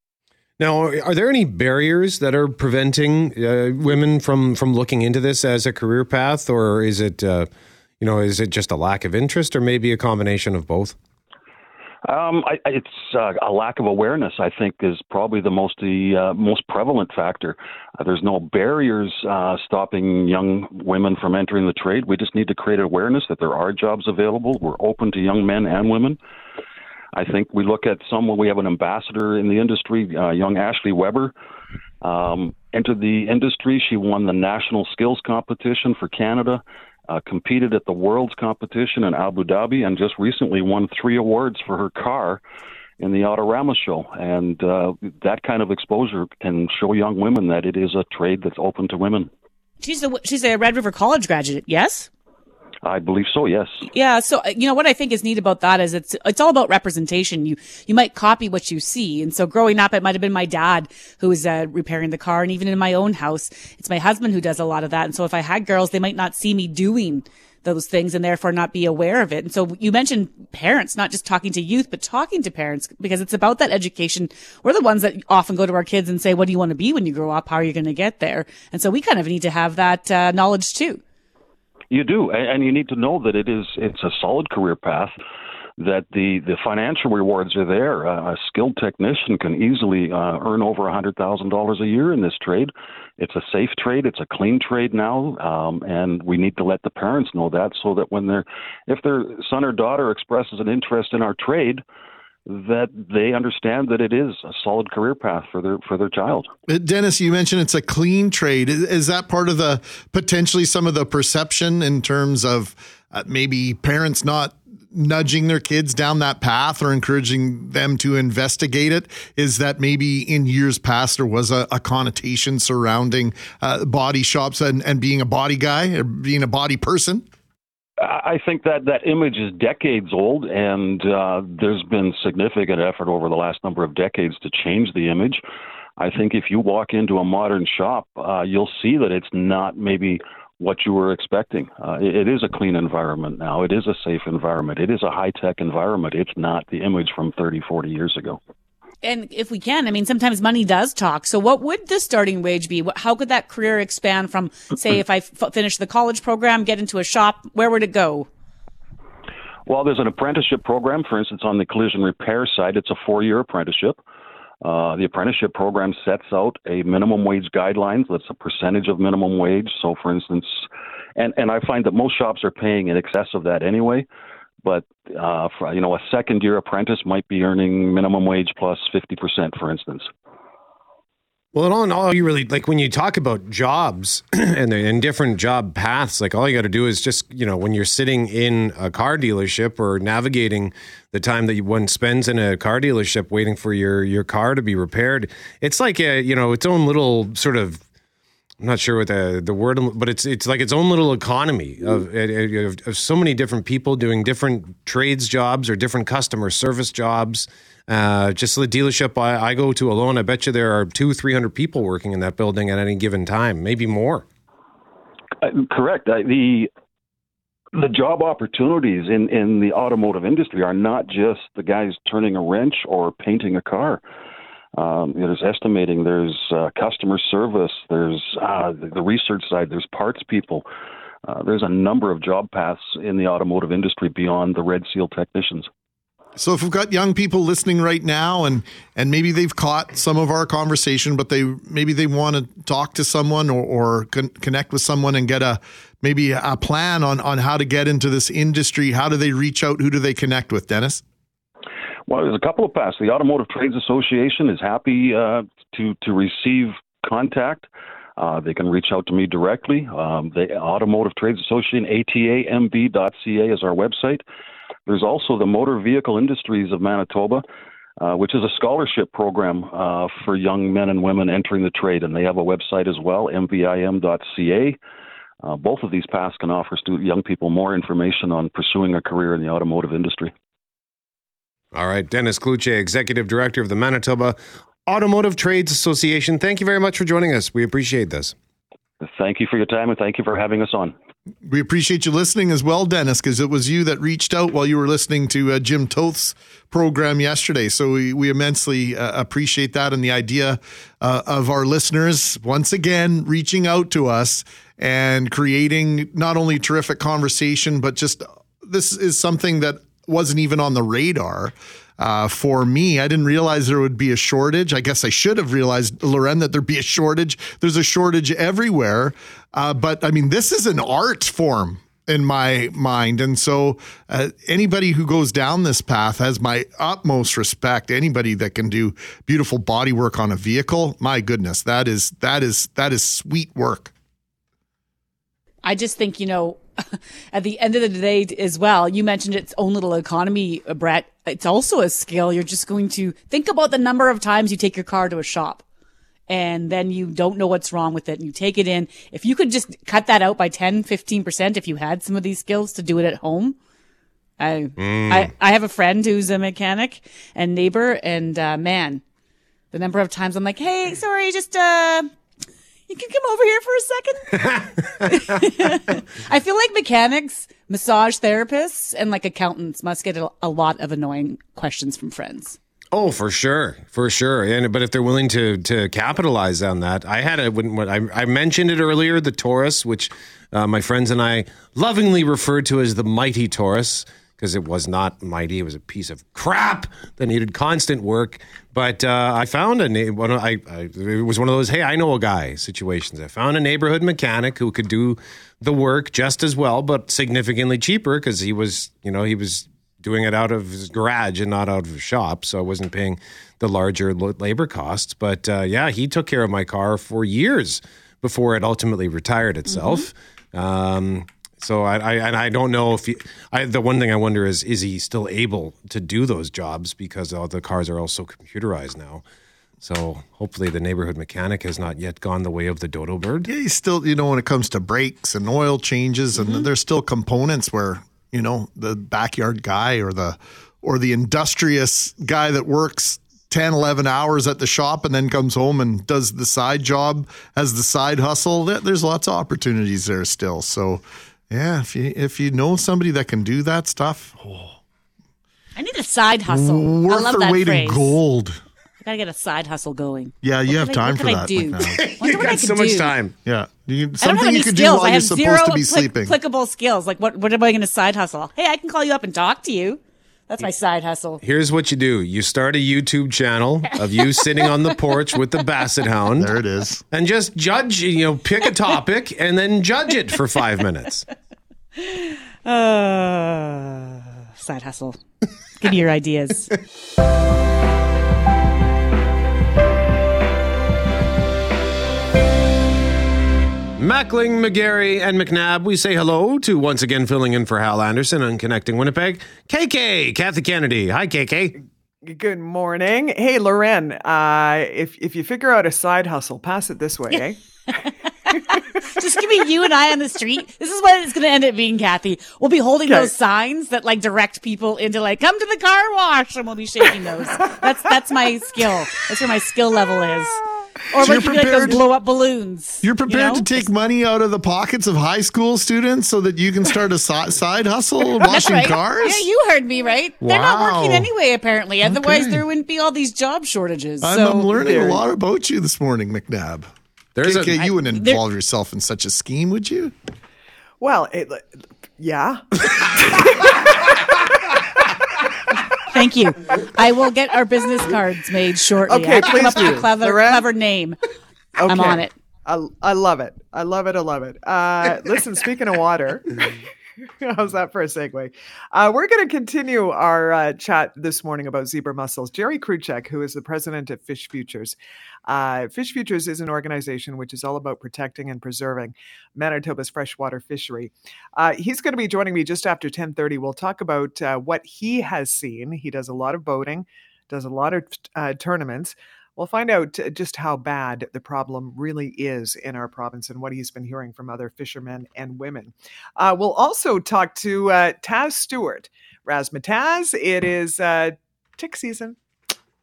Now, are there any barriers that are preventing uh, women from from looking into this as a career path, or is it, uh, you know, is it just a lack of interest, or maybe a combination of both? Um, I, it's uh, a lack of awareness. I think is probably the most the uh, most prevalent factor. Uh, there's no barriers uh, stopping young women from entering the trade. We just need to create awareness that there are jobs available. We're open to young men and women. I think we look at someone, we have an ambassador in the industry, uh, young Ashley Weber. Um, entered the industry. She won the national skills competition for Canada, uh, competed at the world's competition in Abu Dhabi, and just recently won three awards for her car in the Autorama show. And uh, that kind of exposure can show young women that it is a trade that's open to women. She's a she's a Red River College graduate. Yes. I believe so. Yes. Yeah. So uh, you know what I think is neat about that is it's it's all about representation. You you might copy what you see, and so growing up, it might have been my dad who was uh, repairing the car, and even in my own house, it's my husband who does a lot of that. And so if I had girls, they might not see me doing those things and therefore not be aware of it. And so you mentioned parents, not just talking to youth, but talking to parents because it's about that education. We're the ones that often go to our kids and say, what do you want to be when you grow up? How are you going to get there? And so we kind of need to have that uh, knowledge too. You do, and you need to know that it is it's a solid career path. That the the financial rewards are there. Uh, a skilled technician can easily uh, earn over a hundred thousand dollars a year in this trade. It's a safe trade. It's a clean trade now, um, and we need to let the parents know that so that when they're if their son or daughter expresses an interest in our trade, that they understand that it is a solid career path for their for their child. Uh, Dennis, you mentioned it's a clean trade. Is, that part of the potentially some of the perception in terms of uh, maybe parents not nudging their kids down that path or encouraging them to investigate it? Is that maybe in years past there was a, a connotation surrounding uh, body shops and, and being a body guy or being a body person? I think that that image is decades old, and uh, there's been significant effort over the last number of decades to change the image. I think if you walk into a modern shop, uh, you'll see that it's not maybe what you were expecting. Uh, it, it is a clean environment now. It is a safe environment. It is a high tech environment. It's not the image from 30, 40 years ago and if we can, I mean, sometimes money does talk. So what would the starting wage be? How could that career expand from, say, if I f- finish the college program, get into a shop, where would it go? Well, there's an apprenticeship program, for instance, on the collision repair side. It's a four year apprenticeship. Uh, the apprenticeship program sets out a minimum wage guidelines. That's a percentage of minimum wage. So, for instance, and, and I find that most shops are paying in excess of that anyway but uh, for, you know, a second year apprentice might be earning minimum wage plus fifty percent, for instance. Well, in all in all, you really like when you talk about jobs [CLEARS THROAT] and and different job paths. Like all you got to do is just you know when you're sitting in a car dealership or navigating the time that one spends in a car dealership waiting for your your car to be repaired. It's like a you know its own little sort of I'm not sure what the the word, but it's it's like its own little economy of, of, of so many different people doing different trades jobs or different customer service jobs. Uh, just the dealership I, I, go to alone, I bet you there are two, three hundred people working in that building at any given time, maybe more. Uh, correct. Uh, the the job opportunities in in the automotive industry are not just the guys turning a wrench or painting a car. Um, there's estimating, there's uh, customer service, there's uh, the research side, there's parts people. Uh, there's a number of job paths in the automotive industry beyond the Red Seal technicians. So if we've got young people listening right now and and maybe they've caught some of our conversation, but they maybe they want to talk to someone or, or con- connect with someone and get a maybe a plan on on how to get into this industry, how do they reach out? Who do they connect with, Dennis? Well, there's a couple of paths. The Automotive Trades Association is happy uh, to to receive contact. Uh, they can reach out to me directly. Um, the Automotive Trades Association, atamb.ca, is our website. There's also the Motor Vehicle Industries of Manitoba, uh, which is a scholarship program uh, for young men and women entering the trade, and they have a website as well, mvim.ca. Uh, both of these paths can offer student, young people more information on pursuing a career in the automotive industry. All right, Dennis Cloutier, Executive Director of the Manitoba Automotive Trades Association. Thank you very much for joining us. We appreciate this. Thank you for your time and thank you for having us on. We appreciate you listening as well, Dennis, because it was you that reached out while you were listening to uh, Jim Toth's program yesterday. So we, we immensely uh, appreciate that and the idea uh, of our listeners once again reaching out to us and creating not only terrific conversation, but just this is something that wasn't even on the radar. Uh, for me. I didn't realize there would be a shortage. I guess I should have realized, Lauren, that there'd be a shortage. There's a shortage everywhere. Uh, but I mean, this is an art form. in my mind. And so, uh, anybody who goes down this path has my utmost respect. Anybody that can do beautiful body work on a vehicle, my goodness, that is that is that is sweet work. I just think, you know, [LAUGHS] at the end of the day as well, you mentioned its own little economy, uh, Brett. It's also a skill. You're just going to think about the number of times you take your car to a shop and then you don't know what's wrong with it and you take it in. If you could just cut that out by 10, 15%, if you had some of these skills to do it at home. I, Mm. I, I have a friend who's a mechanic and neighbor and, uh, man, the number of times I'm like, Hey, sorry, just, uh, you can come over here for a second. [LAUGHS] [LAUGHS] I feel like mechanics, massage therapists, and like accountants must get a, a lot of annoying questions from friends. Oh, for sure, for sure. And but if they're willing to to capitalize on that, I had a when, when I, I mentioned it earlier, the Taurus, which uh, my friends and I lovingly referred to as the mighty Taurus because it was not mighty; it was a piece of crap that needed constant work. But uh, I found a na- one. of- I, I it was one of those "Hey, I know a guy" situations. I found a neighborhood mechanic who could do the work just as well, but significantly cheaper because he was, you know, he was doing it out of his garage and not out of his shop. So I wasn't paying the larger labor costs. But uh, yeah, he took care of my car for years before it ultimately retired itself. Um, so I, I and I don't know if he, I, the one thing I wonder is is he still able to do those jobs because all the cars are also computerized now. So hopefully the neighborhood mechanic has not yet gone the way of the dodo bird. Yeah, you still, you know, when it comes to brakes and oil changes, and mm-hmm. there's still components where you know the backyard guy or the or the industrious guy that works 10 11 hours at the shop and then comes home and does the side job as the side hustle there's lots of opportunities there still so yeah if you if you know somebody that can do that stuff I need a side hustle. worth I love their that weight phrase. in gold I gotta get a side hustle going. yeah you What have could I- time what for could I do? McNabb. Wonder [LAUGHS] what I could do. yeah you, I don't have something you could skills. do while I you're have supposed zero to be applic- sleeping applicable skills. Like what? What am I going to side hustle? Hey, I can call you up and talk to you. That's my side hustle. Here's what you do. You start a YouTube channel of you [LAUGHS] sitting on the porch with the basset hound. There it is. And just judge, you know, pick a topic and then judge it for five minutes. Uh, side hustle. Give me your ideas. [LAUGHS] Mackling, McGarry, and McNabb, we say hello to once again filling in for Hal Anderson on Connecting Winnipeg. KK, Kathy Kennedy. Hi, KK. Good morning. Hey, Lauren, uh, if, if you figure out a side hustle, pass it this way, [LAUGHS] eh? [LAUGHS] Just give me you and I on the street. This is what it's going to end up being, Kathy. We'll be holding Okay. those signs that like direct people into like come to the car wash, and we'll be shaking those. That's that's my skill. That's where my skill level is. Or So we you're can do like those prepared- blow up balloons. You're prepared know? to take money out of the pockets of high school students so that you can start a si- side hustle [LAUGHS] That's washing right. cars? Yeah, you heard me right. They're not working anyway, apparently. Otherwise, Okay. there wouldn't be all these job shortages. I'm, so I'm learning a lot about you this morning, McNabb. There's a- you wouldn't there- involve yourself in such a scheme, would you? Well, it, yeah. [LAUGHS] Thank you. I will get our business cards made shortly. Okay, I have to come please up with a clever, Lauren? clever name. I'm on it. I, I love it. I love it. I love it. Uh, listen, speaking of water, [LAUGHS] how's that for a segue? Uh, we're going to continue our uh, chat this morning about zebra mussels. Jerry Kruchek, who is the president of Fish Futures. Uh, Fish Futures is an organization which is all about protecting and preserving Manitoba's freshwater fishery. Uh, he's going to be joining me just after 1030. We'll talk about uh, what he has seen. He does a lot of boating, does a lot of uh, tournaments. We'll find out uh, just how bad the problem really is in our province and what he's been hearing from other fishermen and women. Uh, we'll also talk to uh, Taz Stewart. Razmataz, it is uh, tick season.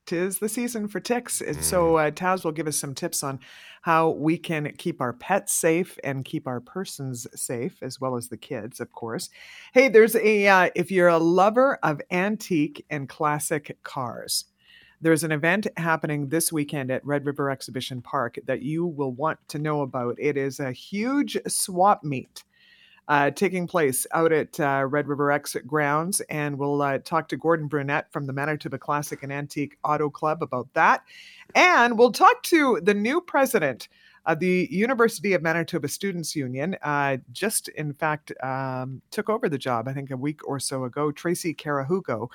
Tis the season for ticks. And So uh, Taz will give us some tips on how we can keep our pets safe and keep our persons safe, as well as the kids, of course. Hey, there's a uh, if you're a lover of antique and classic cars, there's an event happening this weekend at Red River Exhibition Park that you will want to know about. It is a huge swap meet uh, taking place out at uh, Red River Exit grounds, and we'll uh, talk to Gordon Brunette from the Manitoba Classic and Antique Auto Club about that. And we'll talk to the new president of the University of Manitoba Students Union uh, just, in fact, um, took over the job, I think a week or so ago, Tracy Carahugo.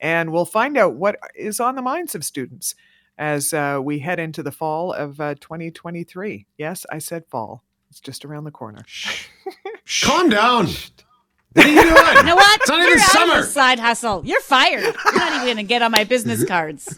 And we'll find out what is on the minds of students as uh, we head into the fall of uh, 2023. Yes, I said fall. It's just around the corner. [LAUGHS] Calm down. What are you doing? You know what? It's not You're even out of summer. the side hustle. You're fired. You're not even going to get on my business cards.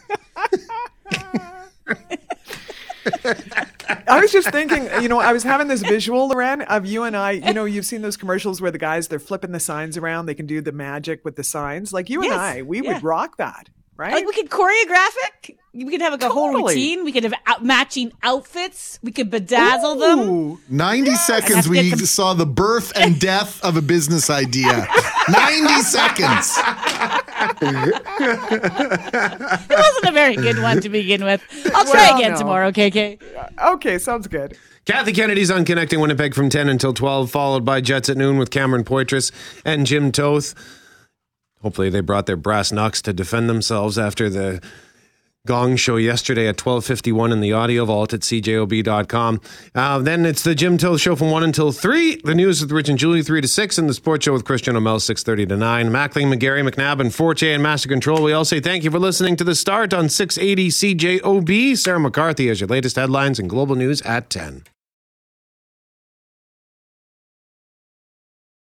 I was just thinking, you know, I was having this visual, Lauren, of you and I. You know, you've seen those commercials where the guys they're flipping the signs around. They can do the magic with the signs. Like you and I, we yeah. would rock that, right? Like we could choreograph it. We could have like a whole routine. We could have out- matching outfits. We could bedazzle them. 90 seconds, we [LAUGHS] get some- saw the birth and death of a business idea. [LAUGHS] 90 seconds. It wasn't a very good one to begin with. I'll try Well, again no. tomorrow, KK. Okay, sounds good. Kathy Kennedy's on Connecting Winnipeg from 10 until 12, followed by Jets at noon with Cameron Poitras and Jim Toth. Hopefully, they brought their brass knucks to defend themselves after the gong show yesterday at 12.51 in the audio vault at cjob.com. Uh, then it's the Jim Toth show from 1 until 3. The news with Rich and Julie 3 to 6. And the sports show with Christian O'Mel 6.30 to 9. Mackling, McGarry, McNabb, and Forte and Master Control. We all say thank you for listening to The Start on 680 CJOB. Sarah McCarthy has your latest headlines and global news at 10.